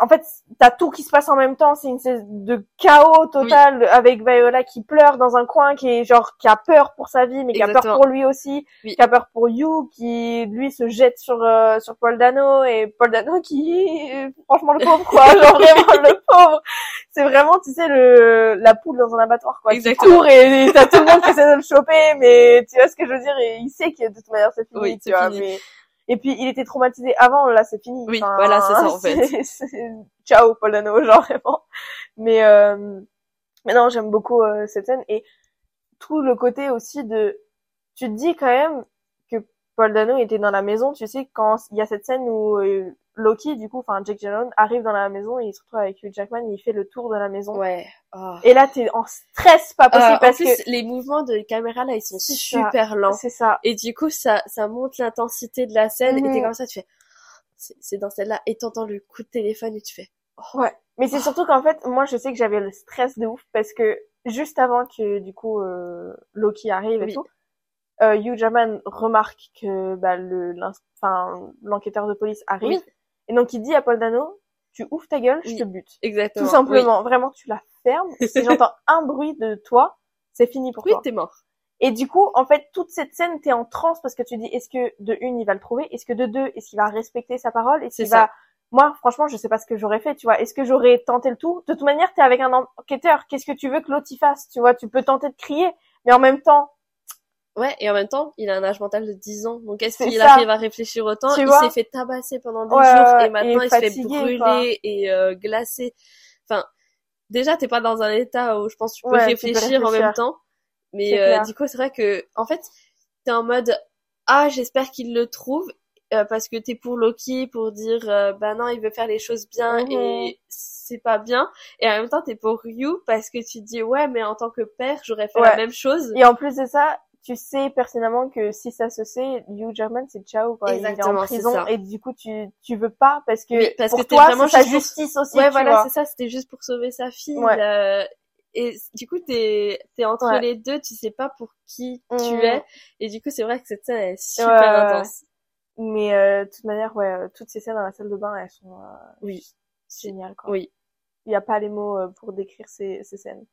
en fait, t'as tout qui se passe en même temps. C'est une scène de chaos total avec Viola qui pleure dans un coin, qui est genre qui a peur pour sa vie, mais qui a peur pour lui aussi, qui a peur pour You, qui lui se jette sur euh, sur Paul Dano et Paul Dano qui, franchement le pauvre quoi, (laughs) genre vraiment le pauvre. C'est vraiment, tu sais, le la poule dans un abattoir quoi. Exactement. Court et t'as tout le monde qui essaie de le choper, mais tu vois ce que je veux dire et il sait que de toute manière c'est fini, tu vois. Mais et puis il était traumatisé avant, là c'est fini. Oui, voilà, c'est ça en (laughs) fait. (laughs) Ciao Paul Dano, (laughs) genre vraiment. Mais euh... mais non, j'aime beaucoup euh, cette scène et tout le côté aussi de, tu te dis quand même que Paul Dano était dans la maison, tu sais quand il y a cette scène où euh, Loki, du coup, enfin Jake Gyllenhaal arrive dans la maison et il se retrouve avec Hugh Jackman et il fait le tour de la maison. Ouais. Oh. Et là, t'es en stress pas possible euh, parce en plus, que les mouvements de caméra là, ils sont super lents. C'est ça. Et du coup, ça, ça monte l'intensité de la scène et t'es mhm. comme ça, tu fais, c'est dans celle-là et t'entends le coup de téléphone et tu fais. Oh. Ouais. Mais c'est surtout qu'en fait, moi, je sais que j'avais le stress de ouf parce que juste avant que du coup euh, Loki arrive et tout, euh, Hugh Jackman remarque que bah, le, l'enquêteur de police arrive. Et donc il dit à Paul Dano, tu ouvres ta gueule, je te bute. Exactement. Tout simplement, vraiment, tu la fermes. si (laughs) j'entends un bruit de toi, c'est fini pour toi. Oui, t'es mort. Et du coup, en fait, toute cette scène, t'es en transe parce que tu dis, est-ce que de une, il va le trouver? Est-ce que de deux, est-ce qu'il va respecter sa parole? Est-ce qu'il va... Moi, franchement, je sais pas ce que j'aurais fait, tu vois. Est-ce que j'aurais tenté le tout? De toute manière, t'es avec un enquêteur. Qu'est-ce que tu veux que l'autre y fasse? Tu vois, tu peux tenter de crier, mais en même temps, Ouais, et en même temps, il a un âge mental de 10 ans. Donc est-ce qu'il arrive à réfléchir autant? Il s'est fait tabasser pendant des jours et maintenant il se fait brûler et euh, glacer. Enfin, déjà t'es pas dans un état où je pense tu peux, réfléchir, en même temps. Mais euh, du coup, c'est vrai que en fait, t'es en mode ah, j'espère qu'il le trouve. euh, parce que t'es pour Loki pour dire euh, bah non il veut faire les choses bien Mhm. et c'est pas bien et en même temps t'es pour Ryu parce que tu te dis ouais mais en tant que père j'aurais fait la Ouais. même chose Et en plus de ça, tu sais personnellement que si ça se sait, Hugh Jackman c'est ciao quoi. il est Exactement, en prison ça. et du coup tu tu veux pas parce que Oui, parce pour que toi vraiment c'est sa juste pour- justice aussi. ouais tu voilà c'est ça c'était juste pour sauver sa fille Ouais. euh, et du coup t'es t'es entre Ouais. les deux tu sais pas pour qui tu es et du coup c'est vrai que cette scène est super Ouais, intense Mais euh, de toute manière, ouais, euh, toutes ces scènes dans la salle de bain, elles sont euh, oui géniales quoi. oui Il y a pas les mots euh, pour décrire ces ces scènes.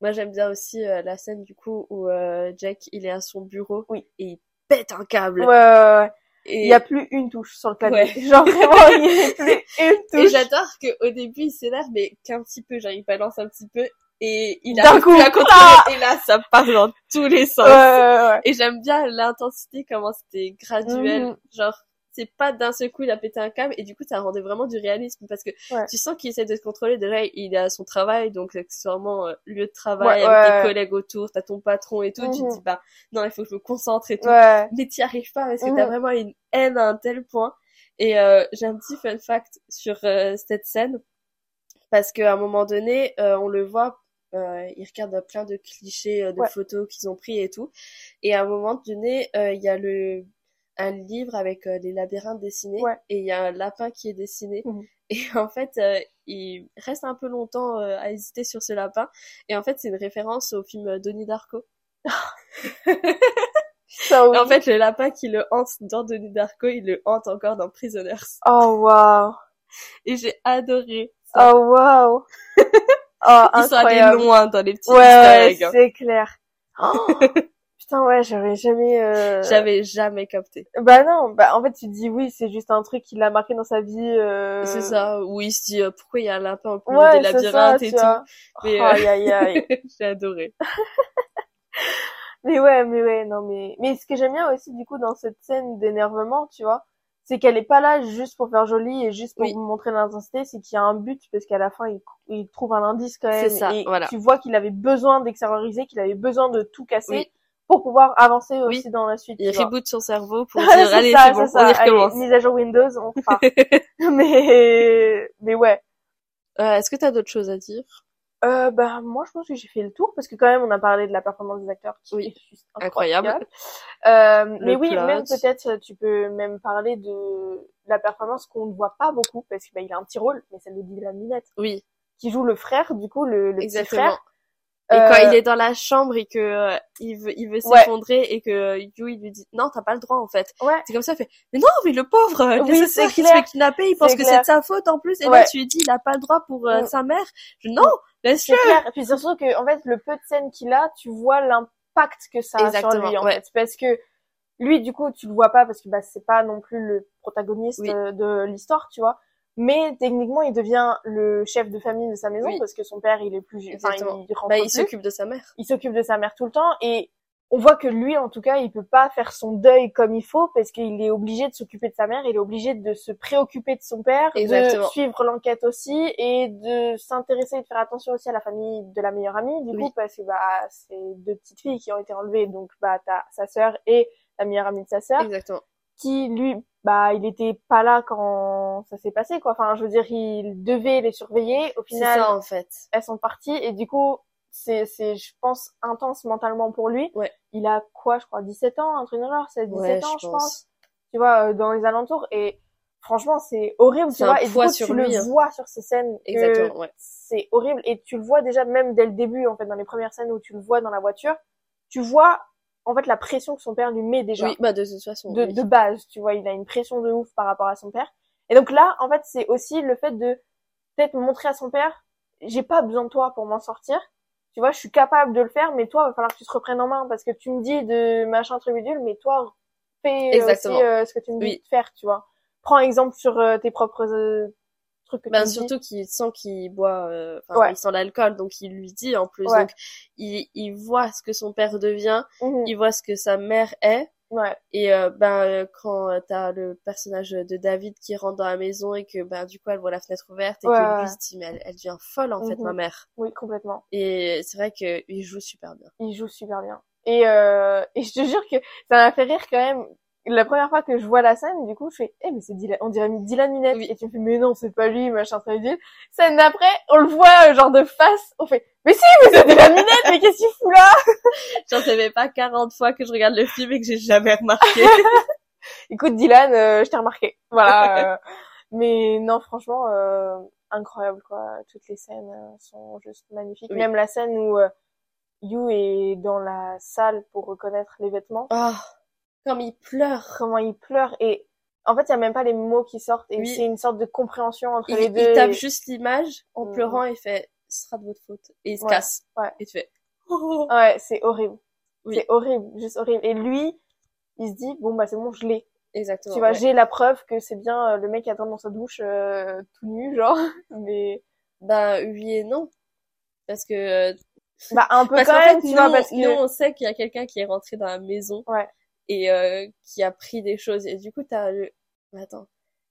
Moi, j'aime bien aussi euh, la scène du coup où euh, Jack il est à son bureau Oui. et il pète un câble. Ouais, ouais, ouais. Et, Il y a plus une touche sur le clavier. Ouais. (laughs) Genre vraiment, il y a (laughs) plus une et touche. j'adore qu'au début il s'énerve mais qu'un petit peu, genre il balance un petit peu et il arrive coup, à contrôler. Et là, ça part dans tous les sens. Ouais, ouais, ouais. Et j'aime bien l'intensité, comment c'était graduel. Mhm. Genre, c'est pas d'un seul coup il a pété un câble et du coup ça rendait vraiment du réalisme parce que Ouais. tu sens qu'il essaie de se contrôler. Déjà, il est à son travail, donc accessoirement euh, lieu de travail Ouais, avec ouais. tes collègues autour, t'as ton patron et tout. Tu te Mhm. dis bah non, il faut que je me concentre et tout. Mais t'y arrives pas parce que Mhm. t'as vraiment une haine à un tel point. Et euh, j'ai un petit fun fact sur euh, cette scène parce qu'à un moment donné, euh, on le voit, euh, il regarde plein de clichés euh, de Ouais. photos qu'ils ont pris et tout. Et à un moment donné, euh, il y a le un livre avec euh, les labyrinthes dessinés Ouais. et il y a un lapin qui est dessiné. Mhm. Et en fait, euh, il reste un peu longtemps euh, à hésiter sur ce lapin. Et en fait, c'est une référence au film Donnie Darko. (laughs) Ça, oui. Et en fait, le lapin qui le hante dans Donnie Darko, il le hante encore dans Prisoners. Oh waouh. Et j'ai adoré. ça. Oh waouh. (laughs) Oh Ils sont allés incroyable. loin dans les petits Ouais, ouais, hein. c'est clair. Oh, (laughs) putain ouais, j'aurais jamais. Euh... J'avais jamais capté. Bah non, bah en fait tu te dis oui, c'est juste un truc qui l'a marqué dans sa vie. Euh... C'est ça, où il se dit euh, pourquoi il y a un lapin au milieu Ouais, des ça, labyrinthes et tout. vois. Mais, Oh, euh, aïe aïe aïe. (laughs) j'ai adoré. (laughs) Mais ouais, mais ouais, non, mais, mais ce que j'aime bien aussi, du coup, dans cette scène d'énervement, tu vois, c'est qu'elle est pas là juste pour faire joli et juste pour Oui. vous montrer l'intensité, c'est qu'il y a un but, parce qu'à la fin, il, il trouve un indice quand même. C'est ça, et voilà. tu vois qu'il avait besoin d'extérioriser, qu'il avait besoin de tout casser Oui. Pour pouvoir avancer Oui. aussi dans la suite. Il reboot son cerveau (laughs) pour dire allez, c'est bon, ça. on y Allez, recommence. mise à jour Windows, on repart. (laughs) (laughs) mais, mais ouais. Euh, Est-ce que t'as d'autres choses à dire? Euh, bah, moi, je pense que j'ai fait le tour parce que quand même, on a parlé de la performance des acteurs qui Oui. est juste Incroyable. incroyable. Euh, mais oui, plot. même peut-être, tu peux même parler de la performance qu'on ne voit pas beaucoup parce que bah, il a un petit rôle, mais celle de Dylan Minette, Oui, qui joue le frère, du coup, le, le petit exactement. frère. Et Euh, quand il est dans la chambre et que euh, il veut, il veut Ouais. s'effondrer et que euh, Yu il lui dit non t'as pas le droit en fait. Ouais. C'est comme ça il fait mais non mais le pauvre euh, Oui, c'est qui se fait kidnapper il pense que c'est de sa faute en plus et là tu lui dis il a pas le droit pour euh, Mm. sa mère. Je, non laisse-le. Et puis surtout que, en fait, le peu de scènes qu'il a, tu vois l'impact que ça a sur lui, en fait. Parce que lui, du coup, tu le vois pas parce que bah, c'est pas non plus le protagoniste Oui. euh, de l'histoire, tu vois. Mais techniquement, il devient le chef de famille de sa maison Oui. parce que son père, il est plus, enfin, il Bah il s'occupe de sa mère. il s'occupe de sa mère tout le temps et on voit que lui, en tout cas, il peut pas faire son deuil comme il faut parce qu'il est obligé de s'occuper de sa mère, il est obligé de se préoccuper de son père, Exactement. de suivre l'enquête aussi et de s'intéresser et de faire attention aussi à la famille de la meilleure amie, du Oui. coup, parce que bah c'est deux petites filles qui ont été enlevées, donc bah t'as sa sœur et la meilleure amie de sa sœur Exactement. Qui lui bah il était pas là quand ça s'est passé quoi enfin je veux dire il devait les surveiller au final ça en fait. elles sont parties et du coup c'est c'est je pense intense mentalement pour lui Ouais. il a quoi je crois 17 ans un truc dans genre c'est 17 Ouais, ans je pense. pense tu vois euh, dans les alentours et franchement c'est horrible tu vois et du coup sur tu lui, le hein. vois sur ces scènes Exactement ouais. c'est horrible et tu le vois déjà même dès le début en fait dans les premières scènes où tu le vois dans la voiture tu vois en fait la pression que son père lui met déjà Oui bah de toute façon. de, oui. de base, tu vois, il a une pression de ouf par rapport à son père. Et donc là, en fait, c'est aussi le fait de peut-être montrer à son père, j'ai pas besoin de toi pour m'en sortir. Tu vois, je suis capable de le faire, mais toi, il va falloir que tu te reprennes en main parce que tu me dis de machin truc bidule, mais toi, fais Exactement. aussi euh, ce que tu me dis Oui. de faire, tu vois. Prends exemple sur euh, tes propres euh, trucs que Ben tu surtout qu'il sent qu'il boit, euh, Ouais. il sent l'alcool, donc il lui dit en plus, Ouais. donc il, il voit ce que son père devient, Mhm. il voit ce que sa mère est, Ouais, et euh, ben euh, quand euh, t'as le personnage de David qui rentre dans la maison et que ben du coup elle voit la fenêtre ouverte et Ouais, que lui se dit mais elle, elle devient folle en fait Mhm. ma mère, oui, complètement. et c'est vrai qu'il joue super bien. il joue super bien. Et, euh, (laughs) et je te jure que ça m'a fait rire quand même. La première fois que je vois la scène, du coup, je fais, eh, mais c'est Dylan, on dirait Dylan Minette. Et tu me fais, mais non, c'est pas lui, machin, ça dire. Scène d'après, on le voit, genre de face, on fait, mais si, mais c'est Dylan Minette, mais qu'est-ce qu'il fout là? (laughs) J'en savais pas 40 fois que je regarde le film et que j'ai jamais remarqué. (laughs) Écoute, Dylan, euh, je t'ai remarqué. Voilà. Euh, mais non, franchement, euh, incroyable, quoi. Toutes les scènes sont juste magnifiques. Même la scène où You est dans la salle pour reconnaître les vêtements. Ah. Comme il pleure. Comment il pleure. Et en fait, il y a même pas les mots qui sortent. Et c'est une sorte de compréhension entre les deux. Il tape juste l'image en mm. pleurant et fait « ce sera de votre faute ». Et il se casse. Ouais. Et tu fais oh. Ouais, c'est horrible. C'est horrible, juste horrible. Et lui, il se dit « bon, bah c'est bon, je l'ai ». Exactement. Tu vois, j'ai la preuve que c'est bien euh, le mec qui attend dans sa douche euh, tout nu, genre. (laughs) Mais... Bah oui et non. Parce que... Bah un peu quand même, tu vois, parce que... nous on sait qu'il y a quelqu'un qui est rentré dans la maison. Ouais et euh, qui a pris des choses. Et du coup, t'as le... Attends,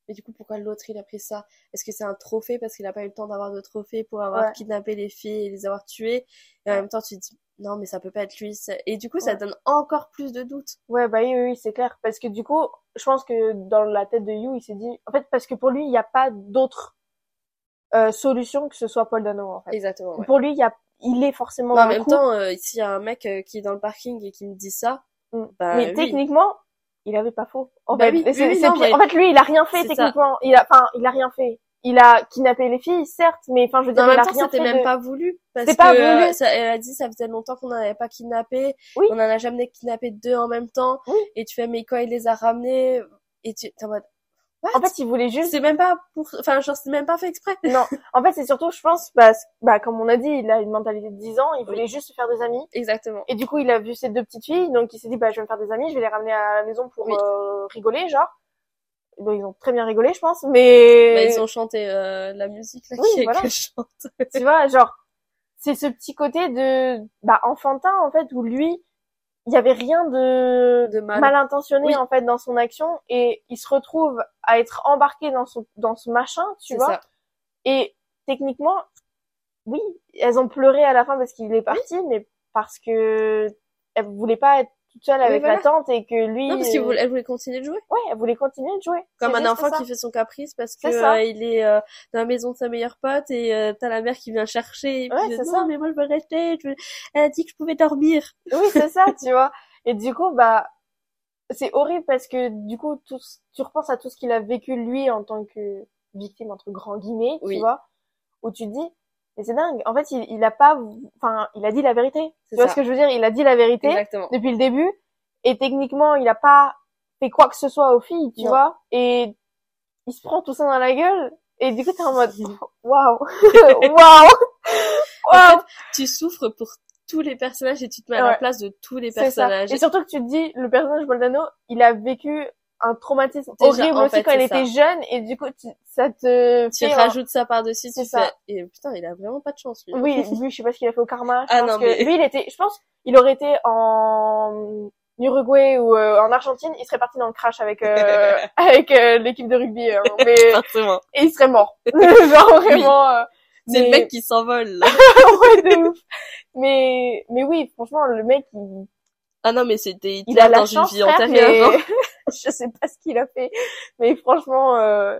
mais du coup, pourquoi l'autre, il a pris ça? Est-ce que c'est un trophée parce qu'il n'a pas eu le temps d'avoir de trophée pour avoir kidnappé les filles et les avoir tuées? Et en même temps, tu te dis, non, mais ça peut pas être lui. Et du coup, ça donne encore plus de doutes. Ouais, bah oui, oui, c'est clair. Parce que du coup, je pense que dans la tête de You, il s'est dit... En fait, parce que pour lui, il n'y a pas d'autre euh, solution que ce soit Paul Dano, en fait. Exactement. Pour lui, il y a... il est forcément En même temps, euh, s'il y a un mec euh, qui est dans le parking et qui me dit ça. Bah, mais techniquement, il avait pas faux. En bah fait, en fait, lui, il a rien fait techniquement. Il a, enfin, il a rien fait. Il a kidnappé les filles, certes, mais enfin, je veux dire, en même temps, c'était même pas voulu. Parce que, pas voulu. Ça, elle a dit, ça faisait longtemps qu'on n'avait pas kidnappé. Oui. On en a jamais kidnappé deux en même temps. Oui. Et tu fais, mais quand il les a ramenés, et tu, t'es en mode, en fait, il voulait juste. C'est même pas pour, enfin, genre, c'est même pas fait exprès. (laughs) non. En fait, c'est surtout, je pense, bah, bah, comme on a dit, il a une mentalité de 10 ans, il voulait juste se faire des amis. Exactement. Et du coup, il a vu ces deux petites filles, donc il s'est dit, bah, je vais me faire des amis, je vais les ramener à la maison pour euh, rigoler, genre. Bon, ils ont très bien rigolé, je pense, mais. Bah, ils ont chanté euh, la musique là oui, qui voilà. que chante. tu vois, genre, c'est ce petit côté de, bah, enfantin en fait, où lui, il y avait rien de, mal. intentionné en fait dans son action et il se retrouve à être embarqué dans son dans ce machin, tu vois. Ça. Et techniquement, oui, elles ont pleuré à la fin parce qu'il est parti, mais parce que elles voulaient pas être toute seule avec la tante et que lui non parce qu'elle voulait, elle voulait continuer de jouer. Ouais elle voulait continuer de jouer. Comme un enfant qui fait son caprice parce que euh, il est euh, dans la maison de sa meilleure pote et euh, t'as la mère qui vient chercher et ouais, c'est ça. mais moi je veux rester elle a dit que je pouvais dormir. Oui c'est (laughs) ça tu vois. Et du coup bah c'est horrible parce que du coup tout, tu repenses à tout ce qu'il a vécu lui en tant que victime entre grands guillemets tu vois où tu te dis mais c'est dingue. En fait, il, il a pas, enfin, il a dit la vérité. Tu vois ce que je veux dire? Il a dit la vérité depuis le début. Et techniquement, il a pas fait quoi que ce soit aux filles, tu vois? Et il se prend tout ça dans la gueule. Et du coup, t'es en mode, (laughs) waouh, (laughs) (laughs) waouh, waouh. Tu souffres pour tous les personnages et tu te mets à la place de tous les personnages. Et surtout que tu te dis, le personnage Boldano, il a vécu un traumatisme horrible aussi quand il était jeune et du coup ça te tu rajoutes ça par dessus tu ça. et putain il a vraiment pas de chance lui. oui (laughs) lui je sais pas ce qu'il a fait au karma. Je ah pense non, que mais... lui il était je pense il aurait été en Uruguay ou euh, en Argentine il serait parti dans le crash avec euh, (laughs) avec euh, l'équipe de rugby hein, (laughs) mais et il serait mort. Genre vraiment c'est le mec qui s'envole. Ouais de ouf. Mais mais oui franchement le mec il ah non mais c'était il, a la dans chance, une vie antérieure mais... (laughs) je sais pas ce qu'il a fait, mais franchement, euh,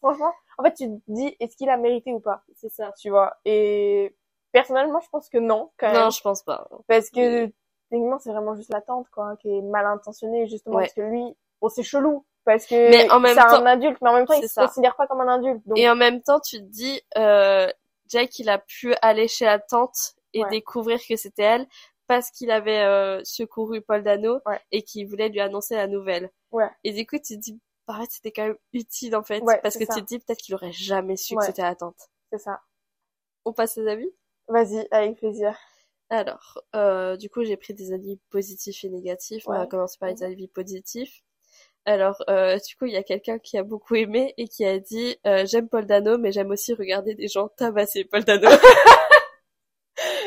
franchement, en fait, tu te dis, est-ce qu'il a mérité ou pas? C'est ça, tu vois? Et personnellement, je pense que non, quand même. Non, je pense pas. Parce que techniquement, c'est vraiment juste la tante, quoi, qui est mal intentionnée, justement, parce que lui, bon, c'est chelou. Parce que c'est un adulte, mais en même temps, il se considère pas comme un adulte. Et en même temps, tu te dis, euh, Jake, il a pu aller chez la tante et découvrir que c'était elle parce qu'il avait euh, secouru Paul Dano et qu'il voulait lui annoncer la nouvelle. Ouais. Et du coup, tu te dis, bah, en fait, c'était quand même utile, en fait, parce que tu te dis peut-être qu'il aurait jamais su que c'était la tante. C'est ça. On passe aux avis Vas-y, avec plaisir. Alors, euh, du coup, j'ai pris des avis positifs et négatifs. On va commencer par les mhm. avis positifs. Alors, euh, du coup, il y a quelqu'un qui a beaucoup aimé et qui a dit euh, J'aime Paul Dano, mais j'aime aussi regarder des gens tabasser Paul Dano. (laughs)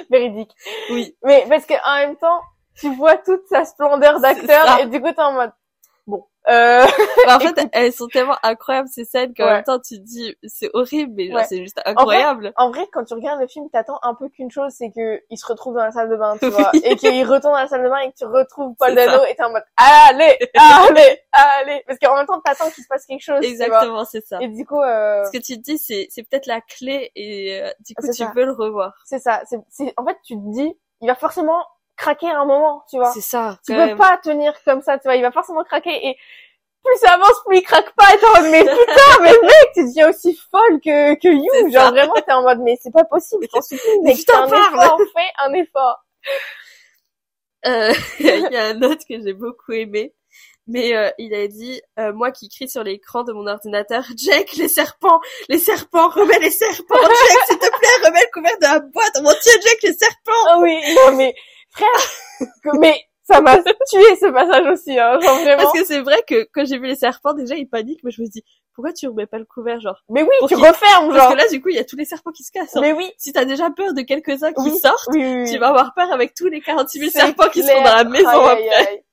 (laughs) Véridique. Oui. Mais parce que en même temps, tu vois toute sa splendeur d'acteur et du coup t'es en mode Euh... Bah, en fait, elles sont tellement incroyables ces scènes qu'en même temps tu te dis c'est horrible, mais c'est juste incroyable. En vrai, quand tu regardes le film, t'attends un peu qu'une chose, c'est que il se retrouve dans la salle de bain, tu vois, et qu'il retourne dans la salle de bain et que tu retrouves Paul Dano et t'es en mode allez, (laughs) allez, allez, parce qu'en même temps t'attends qu'il se passe quelque chose. Exactement, c'est ça. Et du coup, euh... ce que tu te dis, c'est c'est peut-être la clé et euh, du coup tu peux le revoir. C'est ça. C'est en fait tu te dis il va forcément craquer à un moment, tu vois. C'est ça. Tu peux pas tenir comme ça, tu vois. Il va forcément craquer et plus ça avance, plus il craque pas. Et t'es en mode, mais putain, (laughs) mais mec, tu deviens aussi folle que, que You. Genre vraiment, t'es en mode, mais c'est pas possible, t'en supplie, putain, un effort, fais un effort. (laughs) Euh, il y a un autre que j'ai beaucoup aimé. Mais euh, il a dit, euh, moi qui crie sur l'écran de mon ordinateur, (laughs) Jack, les serpents, les serpents, remets les serpents, Jack, s'il te plaît, remets le couvert de la boîte, oh mon dieu, Jack, les serpents. Ah oui, non mais frère, (laughs) mais ça m'a tué ce passage aussi, hein, genre vraiment. Parce que c'est vrai que quand j'ai vu les serpents, déjà ils paniquent, mais je me dis, pourquoi tu remets pas le couvert, genre Mais oui, tu refermes, genre. Parce que là, du coup, il y a tous les serpents qui se cassent. Hein. Mais oui. Si t'as déjà peur de quelques-uns qui sortent, tu vas avoir peur avec tous les 46 000 serpents qui sont dans la maison après.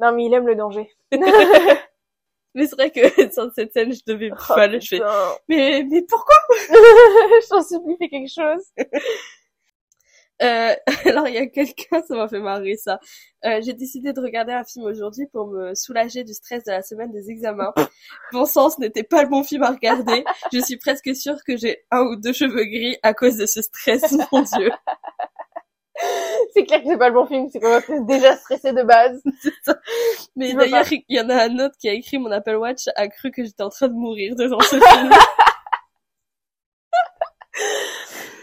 Non, mais il aime le danger. (laughs) (laughs) mais c'est vrai que dans cette scène, je devais oh, pas le faire. Mais, mais pourquoi? Je t'en supplie, fais quelque chose. Euh, (laughs) alors il y a quelqu'un, ça m'a fait marrer ça. Euh, j'ai décidé de regarder un film aujourd'hui pour me soulager du stress de la semaine des examens. (laughs) Bon sens n'était pas le bon film à regarder. Je suis presque sûre que j'ai un ou deux cheveux gris à cause de ce stress, (laughs) mon dieu. c'est clair que c'est pas le bon film, c'est qu'on va déjà stressé de base. Mais d'ailleurs, il y en a un autre qui a écrit mon Apple Watch a cru que j'étais en train de mourir devant ce film.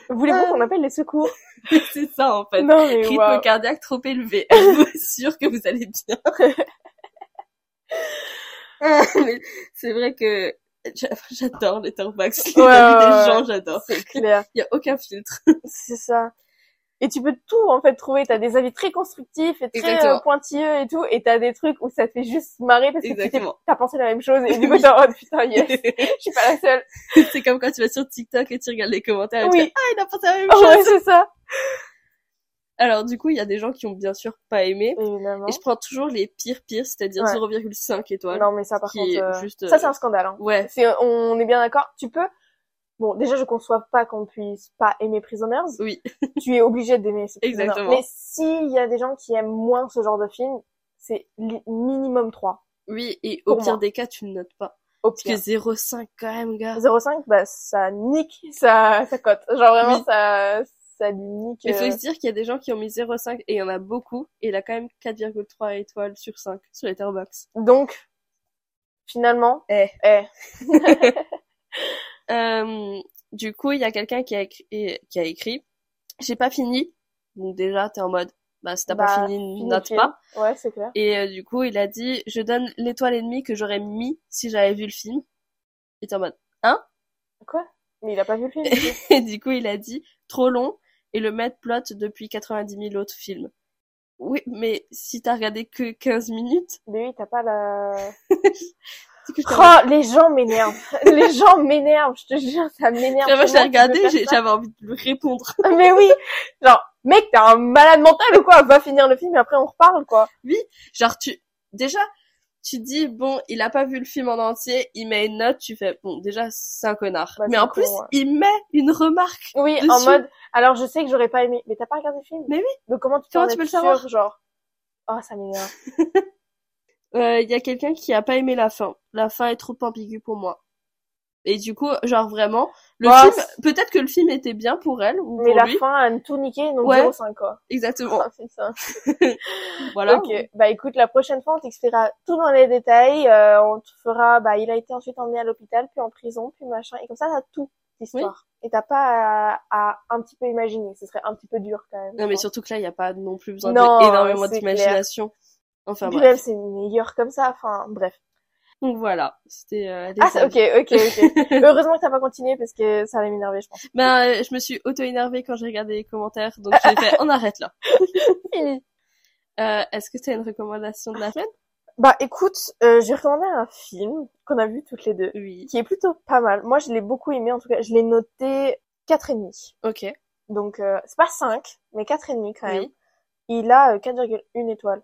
Voulez-vous qu'on appelle les secours? (laughs) C'est ça en fait. Non, mais Rythme cardiaque trop élevé. (laughs) Êtes-vous sûr que vous allez bien? (laughs) C'est vrai que j'adore les Turbox. Les ouais, des gens, j'adore. C'est clair. Il y a aucun filtre. C'est ça et tu peux tout en fait trouver. T'as des avis très constructifs et très euh, pointilleux et tout. Et t'as des trucs où ça fait juste marrer parce que tu t'as pensé la même chose. Et du coup t'es mode putain yes (laughs) je suis pas la seule. C'est comme quand tu vas sur TikTok et tu regardes les commentaires et oui. tu dis ah il a pensé la même chose. ouais c'est ça. (laughs) Alors du coup il y a des gens qui ont bien sûr pas aimé. Évidemment. et je prends toujours les pires pires c'est-à-dire 0,5 étoiles. Non mais ça par contre euh, juste, ça c'est un scandale hein. ouais. C'est on est bien d'accord. Tu peux Bon, déjà, je conçois pas qu'on puisse pas aimer Prisoners. Oui. (laughs) tu es obligé d'aimer Exactement. Mais s'il y a des gens qui aiment moins ce genre de film, c'est minimum 3. Oui, et au pire des cas, tu ne notes pas. Au Parce que 0,5 quand même, gars. 0,5, bah, ça nique ça, ça cote. Genre vraiment, ça, ça nique. Il faut euh, se dire qu'il y a des gens qui ont mis 0,5 et il y en a beaucoup, et il a quand même 4,3 étoiles sur 5 sur Letterboxd. Donc, finalement, eh. eh. (laughs) Euh, du coup, il y a quelqu'un qui a écrit, qui a écrit, j'ai pas fini. Donc déjà, t'es en mode, bah si t'as pas bah, fini, note pas. Ouais, c'est clair. Et euh, du coup, il a dit, je donne l'étoile et demie que j'aurais mis si j'avais vu le film. Et t'es en mode, hein? Quoi? Mais il a pas vu le film. et (laughs) du coup, il a dit, trop long et le maître plot depuis 90 000 autres films. Oui, mais si t'as regardé que 15 minutes. Mais oui, t'as pas la. (laughs) Oh, les gens m'énervent. (laughs) les gens m'énervent, je te jure, ça m'énerve. Moi, je l'ai regardé, j'avais envie de lui répondre. (laughs) Mais oui, genre, mec, t'es un malade mental ou quoi? Va finir le film et après on reparle, quoi. Oui, genre tu, déjà, tu dis bon, il a pas vu le film en entier, il met une note, tu fais bon, déjà c'est un connard. Bah, mais en plus, il met une remarque. Oui, en mode, alors je sais que j'aurais pas aimé, mais t'as pas regardé le film? Mais oui. Donc comment tu, comment tu peux le savoir? Genre, oh ça m'énerve. (laughs) il euh, y a quelqu'un qui a pas aimé la fin. La fin est trop ambiguë pour moi. Et du coup, genre vraiment, le film, peut-être que le film était bien pour elle ou Mais la fin a tout niqué, donc ouais, 0,5 quoi. Exactement. (laughs) C'est ça. (laughs) voilà. Ok. Bah écoute, la prochaine fois, on t'expliquera tout dans les détails. Euh, on te fera, bah il a été ensuite emmené à l'hôpital, puis en prison, puis machin. Et comme ça, t'as tout l'histoire. Et t'as pas à, un petit peu imaginer. Ce serait un petit peu dur quand même. Non, mais surtout que là, il y a pas non plus besoin d'énormément d'imagination. Enfin bref. c'est meilleur comme ça. Enfin bref. Donc voilà, c'était euh, Ah ok ok ok. (laughs) Heureusement que t'as pas continué parce que ça allait m'énerver je pense. Ben euh, je me suis auto énervée quand j'ai regardé les commentaires donc j'ai fait (laughs) on arrête là. Fini. Euh, Est-ce que tu as une recommandation de la semaine? Bah écoute, euh, j'ai recommandé un film qu'on a vu toutes les deux, oui. qui est plutôt pas mal. Moi je l'ai beaucoup aimé en tout cas, je l'ai noté quatre et demi. Ok. Donc euh, c'est pas 5, mais quatre et demi quand même. Il a 4,1 étoiles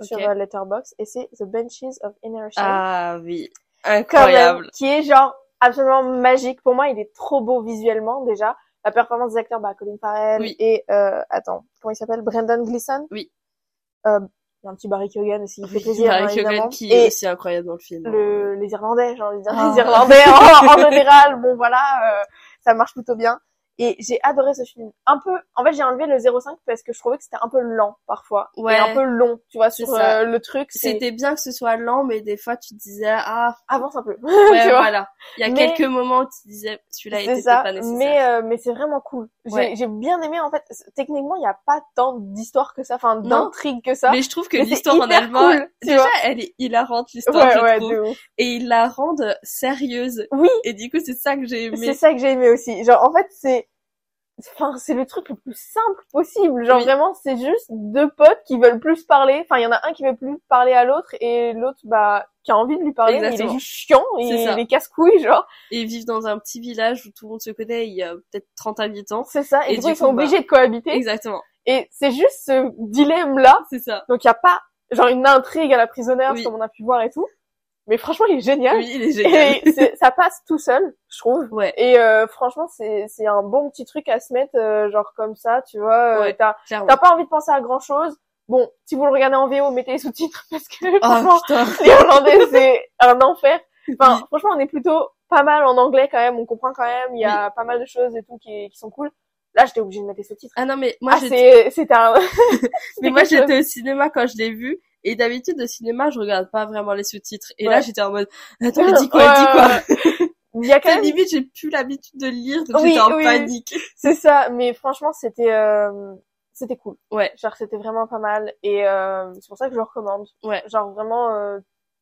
sur euh, Letterboxd et c'est The Benches of Inner Shame. Ah oui, incroyable. qui est genre absolument magique. Pour moi, il est trop beau visuellement déjà. La performance des acteurs, bah, Colin Farrell et euh, attends, comment il s'appelle, Brendan Gleeson? Oui. Euh, il y a un petit Barry Keoghan aussi, il fait plaisir. Barry hein, Keoghan qui est aussi incroyable dans le film. Le, les Irlandais, j'ai envie de dire. Ah. Les Irlandais en, en, général, bon voilà, euh, ça marche plutôt bien. Et j'ai adoré ce film. Un peu, en fait, j'ai enlevé le 0,5 parce que je trouvais que c'était un peu lent parfois. Ouais. Et un peu long, tu vois, sur euh, le truc. C'était bien que ce soit lent, mais des fois tu disais, ah. Avance un peu. (laughs) Ouais, voilà. Il y a quelques moments où tu disais, celui-là était pas nécessaire. Mais, euh, mais c'est vraiment cool. J'ai bien aimé, en fait. Techniquement, il n'y a pas tant d'histoire que ça, enfin, d'intrigue que ça. Mais je trouve que l'histoire en allemand, déjà, elle est hilarante, l'histoire, ouais, je trouve. Et ils la rendent sérieuse. Oui. Et du coup, c'est ça que j'ai aimé. C'est ça que j'ai aimé aussi. Genre, en fait, c'est, enfin c'est le truc le plus simple possible. Genre vraiment c'est juste deux potes qui veulent plus parler. Enfin il y en a un qui veut plus parler à l'autre et l'autre bah qui a envie de lui parler mais il est juste chiant et il est casse-couilles genre. Et ils vivent dans un petit village où tout le monde se connaît il y a peut-être 30 habitants. C'est ça. Et, du coup, ils sont obligés bah, de cohabiter. Exactement. Et c'est juste ce dilemme là c'est ça. Donc il y a pas genre une intrigue à la prisonnière comme on a pu voir et tout mais franchement il est génial. Oui il est génial. Et ça passe tout seul je trouve. Ouais. Et euh, franchement c'est c'est un bon petit truc à se mettre euh, genre comme ça tu vois euh, ouais, t'as t'as pas envie de penser à grand chose bon si vous le regardez en VO mettez les sous-titres (laughs) parce que oh, franchement (laughs) les Hollandais (laughs) c'est un enfer. Enfin franchement on est plutôt pas mal en anglais quand même. On comprend quand même. Il y a pas mal de choses et tout qui qui sont cool. Là, j'étais obligée de mettre les sous-titres. Ah non, mais moi, ah, c'était un... mais moi, j'étais au cinéma quand je l'ai vu. Et d'habitude, au cinéma, je regarde pas vraiment les sous-titres. Et là, j'étais en mode, attends, mais (laughs) dis quoi, dis quoi. (laughs) Il y a quand même... limite, j'ai plus l'habitude de lire, donc j'étais en panique. (laughs) C'est ça, mais franchement, c'était, euh, c'était cool. Ouais. Genre, c'était vraiment pas mal. Et, euh, c'est pour ça que je le recommande. Ouais. Genre, vraiment, euh,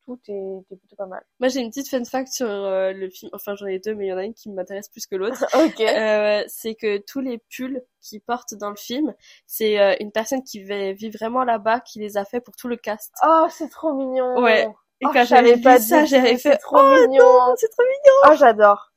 tout est, plutôt pas mal. Moi, j'ai une petite fun fact sur euh, le film. Enfin, j'en ai deux, mais il y en a une qui m'intéresse plus que l'autre. (laughs) ok. Euh, c'est que tous les pulls qu'ils portent dans le film, c'est euh, une personne qui vit vraiment là-bas qui les a fait pour tout le cast. Oh, c'est trop mignon. Ouais. Et oh, quand j'avais vu ça, j'avais fait trop oh, mignon. C'est trop mignon. Oh, j'adore.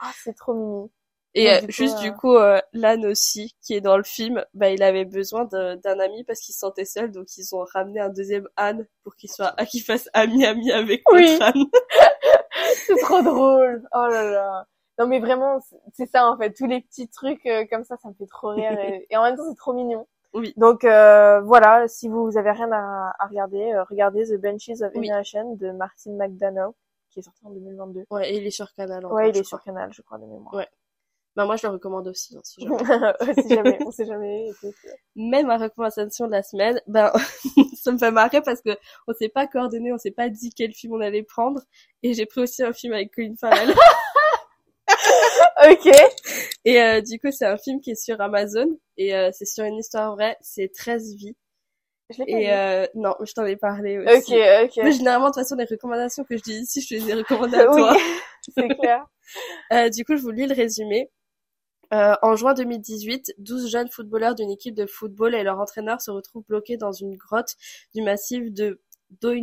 Ah, (laughs) c'est trop mignon. Et euh, juste du coup, euh, Lan aussi, qui est dans le film, bah il avait besoin d'un ami parce qu'il se sentait seul, donc ils ont ramené un deuxième Anne pour qu'il soit, (laughs) qu'il fasse ami ami avec oui. Anne. (laughs) c'est trop drôle. Oh là là. Non mais vraiment, c'est ça en fait, tous les petits trucs euh, comme ça, ça me fait trop rire et, en même temps c'est trop mignon. Oui. Donc euh, voilà, si vous avez rien à, à regarder, euh, regardez The Benches of Innovation de Martin McDonough qui est sorti en 2022. Ouais, et il est sur Canal. ouais, il est sur Canal, je crois de mémoire. Ouais. Bah moi je le recommande aussi, hein, si jamais. (laughs) si jamais, on sait jamais. Même ma recommandation de la semaine, ben (laughs) ça me fait marrer parce que on s'est pas coordonné, on s'est pas dit quel film on allait prendre, et j'ai pris aussi un film avec Colin Farrell. (laughs) ok. Et euh, du coup c'est un film qui est sur Amazon et euh, c'est sur une histoire vraie, c'est 13 vies. Je l'ai pas et euh, non, je t'en ai parlé aussi. Ok, ok. Mais généralement, de toute façon, les recommandations que je dis ici, je te les ai recommandées à toi. c'est clair. euh, du coup, je vous lis le résumé. Euh, en juin 2018, 12 jeunes footballeurs d'une équipe de football et leur entraîneur se retrouvent bloqués dans une grotte du massif de Doi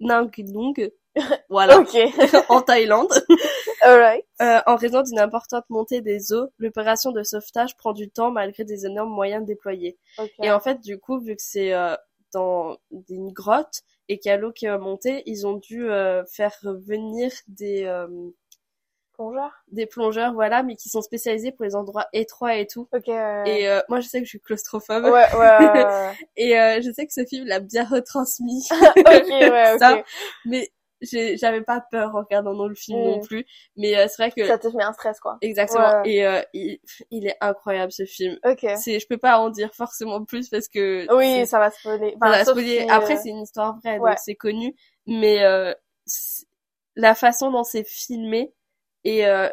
Nanglung, (laughs) voilà, (laughs) en Thaïlande. (laughs) Alright. Euh, en raison d'une importante montée des eaux, l'opération de sauvetage prend du temps malgré des énormes moyens déployés. Et en fait, du coup, vu que c'est euh, dans une grotte et qu'il y a l'eau qui va monter, ils ont dû faire venir des plongeurs Des plongeurs, voilà, mais qui sont spécialisés pour les endroits étroits et tout. Ok. Et euh, moi, je sais que je suis claustrophobe. Ouais, ouais. (laughs) et euh, je sais que ce film l'a bien retransmis. (laughs) ok, ouais, (laughs) ok. Mais j'avais pas peur en regardant dans le film non mm. plus mais euh, c'est vrai que ça te met un stress quoi exactement et euh, il, il, est incroyable ce film ok c'est je peux pas en dire forcément plus parce que oui ça va spoiler enfin, ça va spoiler après c'est une histoire vraie donc c'est connu mais euh, la façon dont c'est filmé et euh,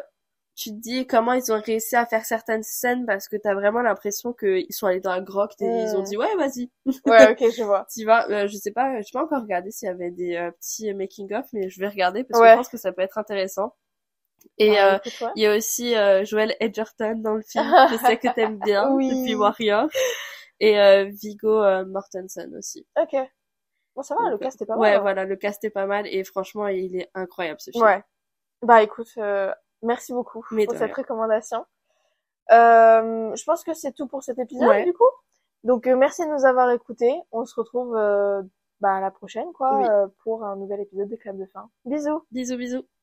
tu te dis comment ils ont réussi à faire certaines scènes parce que t'as vraiment l'impression qu'ils sont allés dans la grotte et ils ont mm. dit ouais vas-y. Ouais (laughs) ok je vois. Tu vois euh, je sais pas je pas encore regardé s'il y avait des euh, petits making of mais je vais regarder parce que je pense que ça peut être intéressant. Et ah, il y a aussi Joel Edgerton dans le film. Je sais que t'aimes (laughs) bien oui. depuis Warrior. Et Vigo Mortensen aussi. Ok. Bon ça va le cast est pas mal ouais hein. voilà le cast est pas mal et franchement il est incroyable ce film. Ouais bah écoute, euh, merci beaucoup pour cette recommandation. Euh, je pense que c'est tout pour cet épisode du coup. Donc merci de nous avoir écoutés. On se retrouve bah, à la prochaine quoi pour un nouvel épisode de Club de fin. Bisous. Bisous bisous.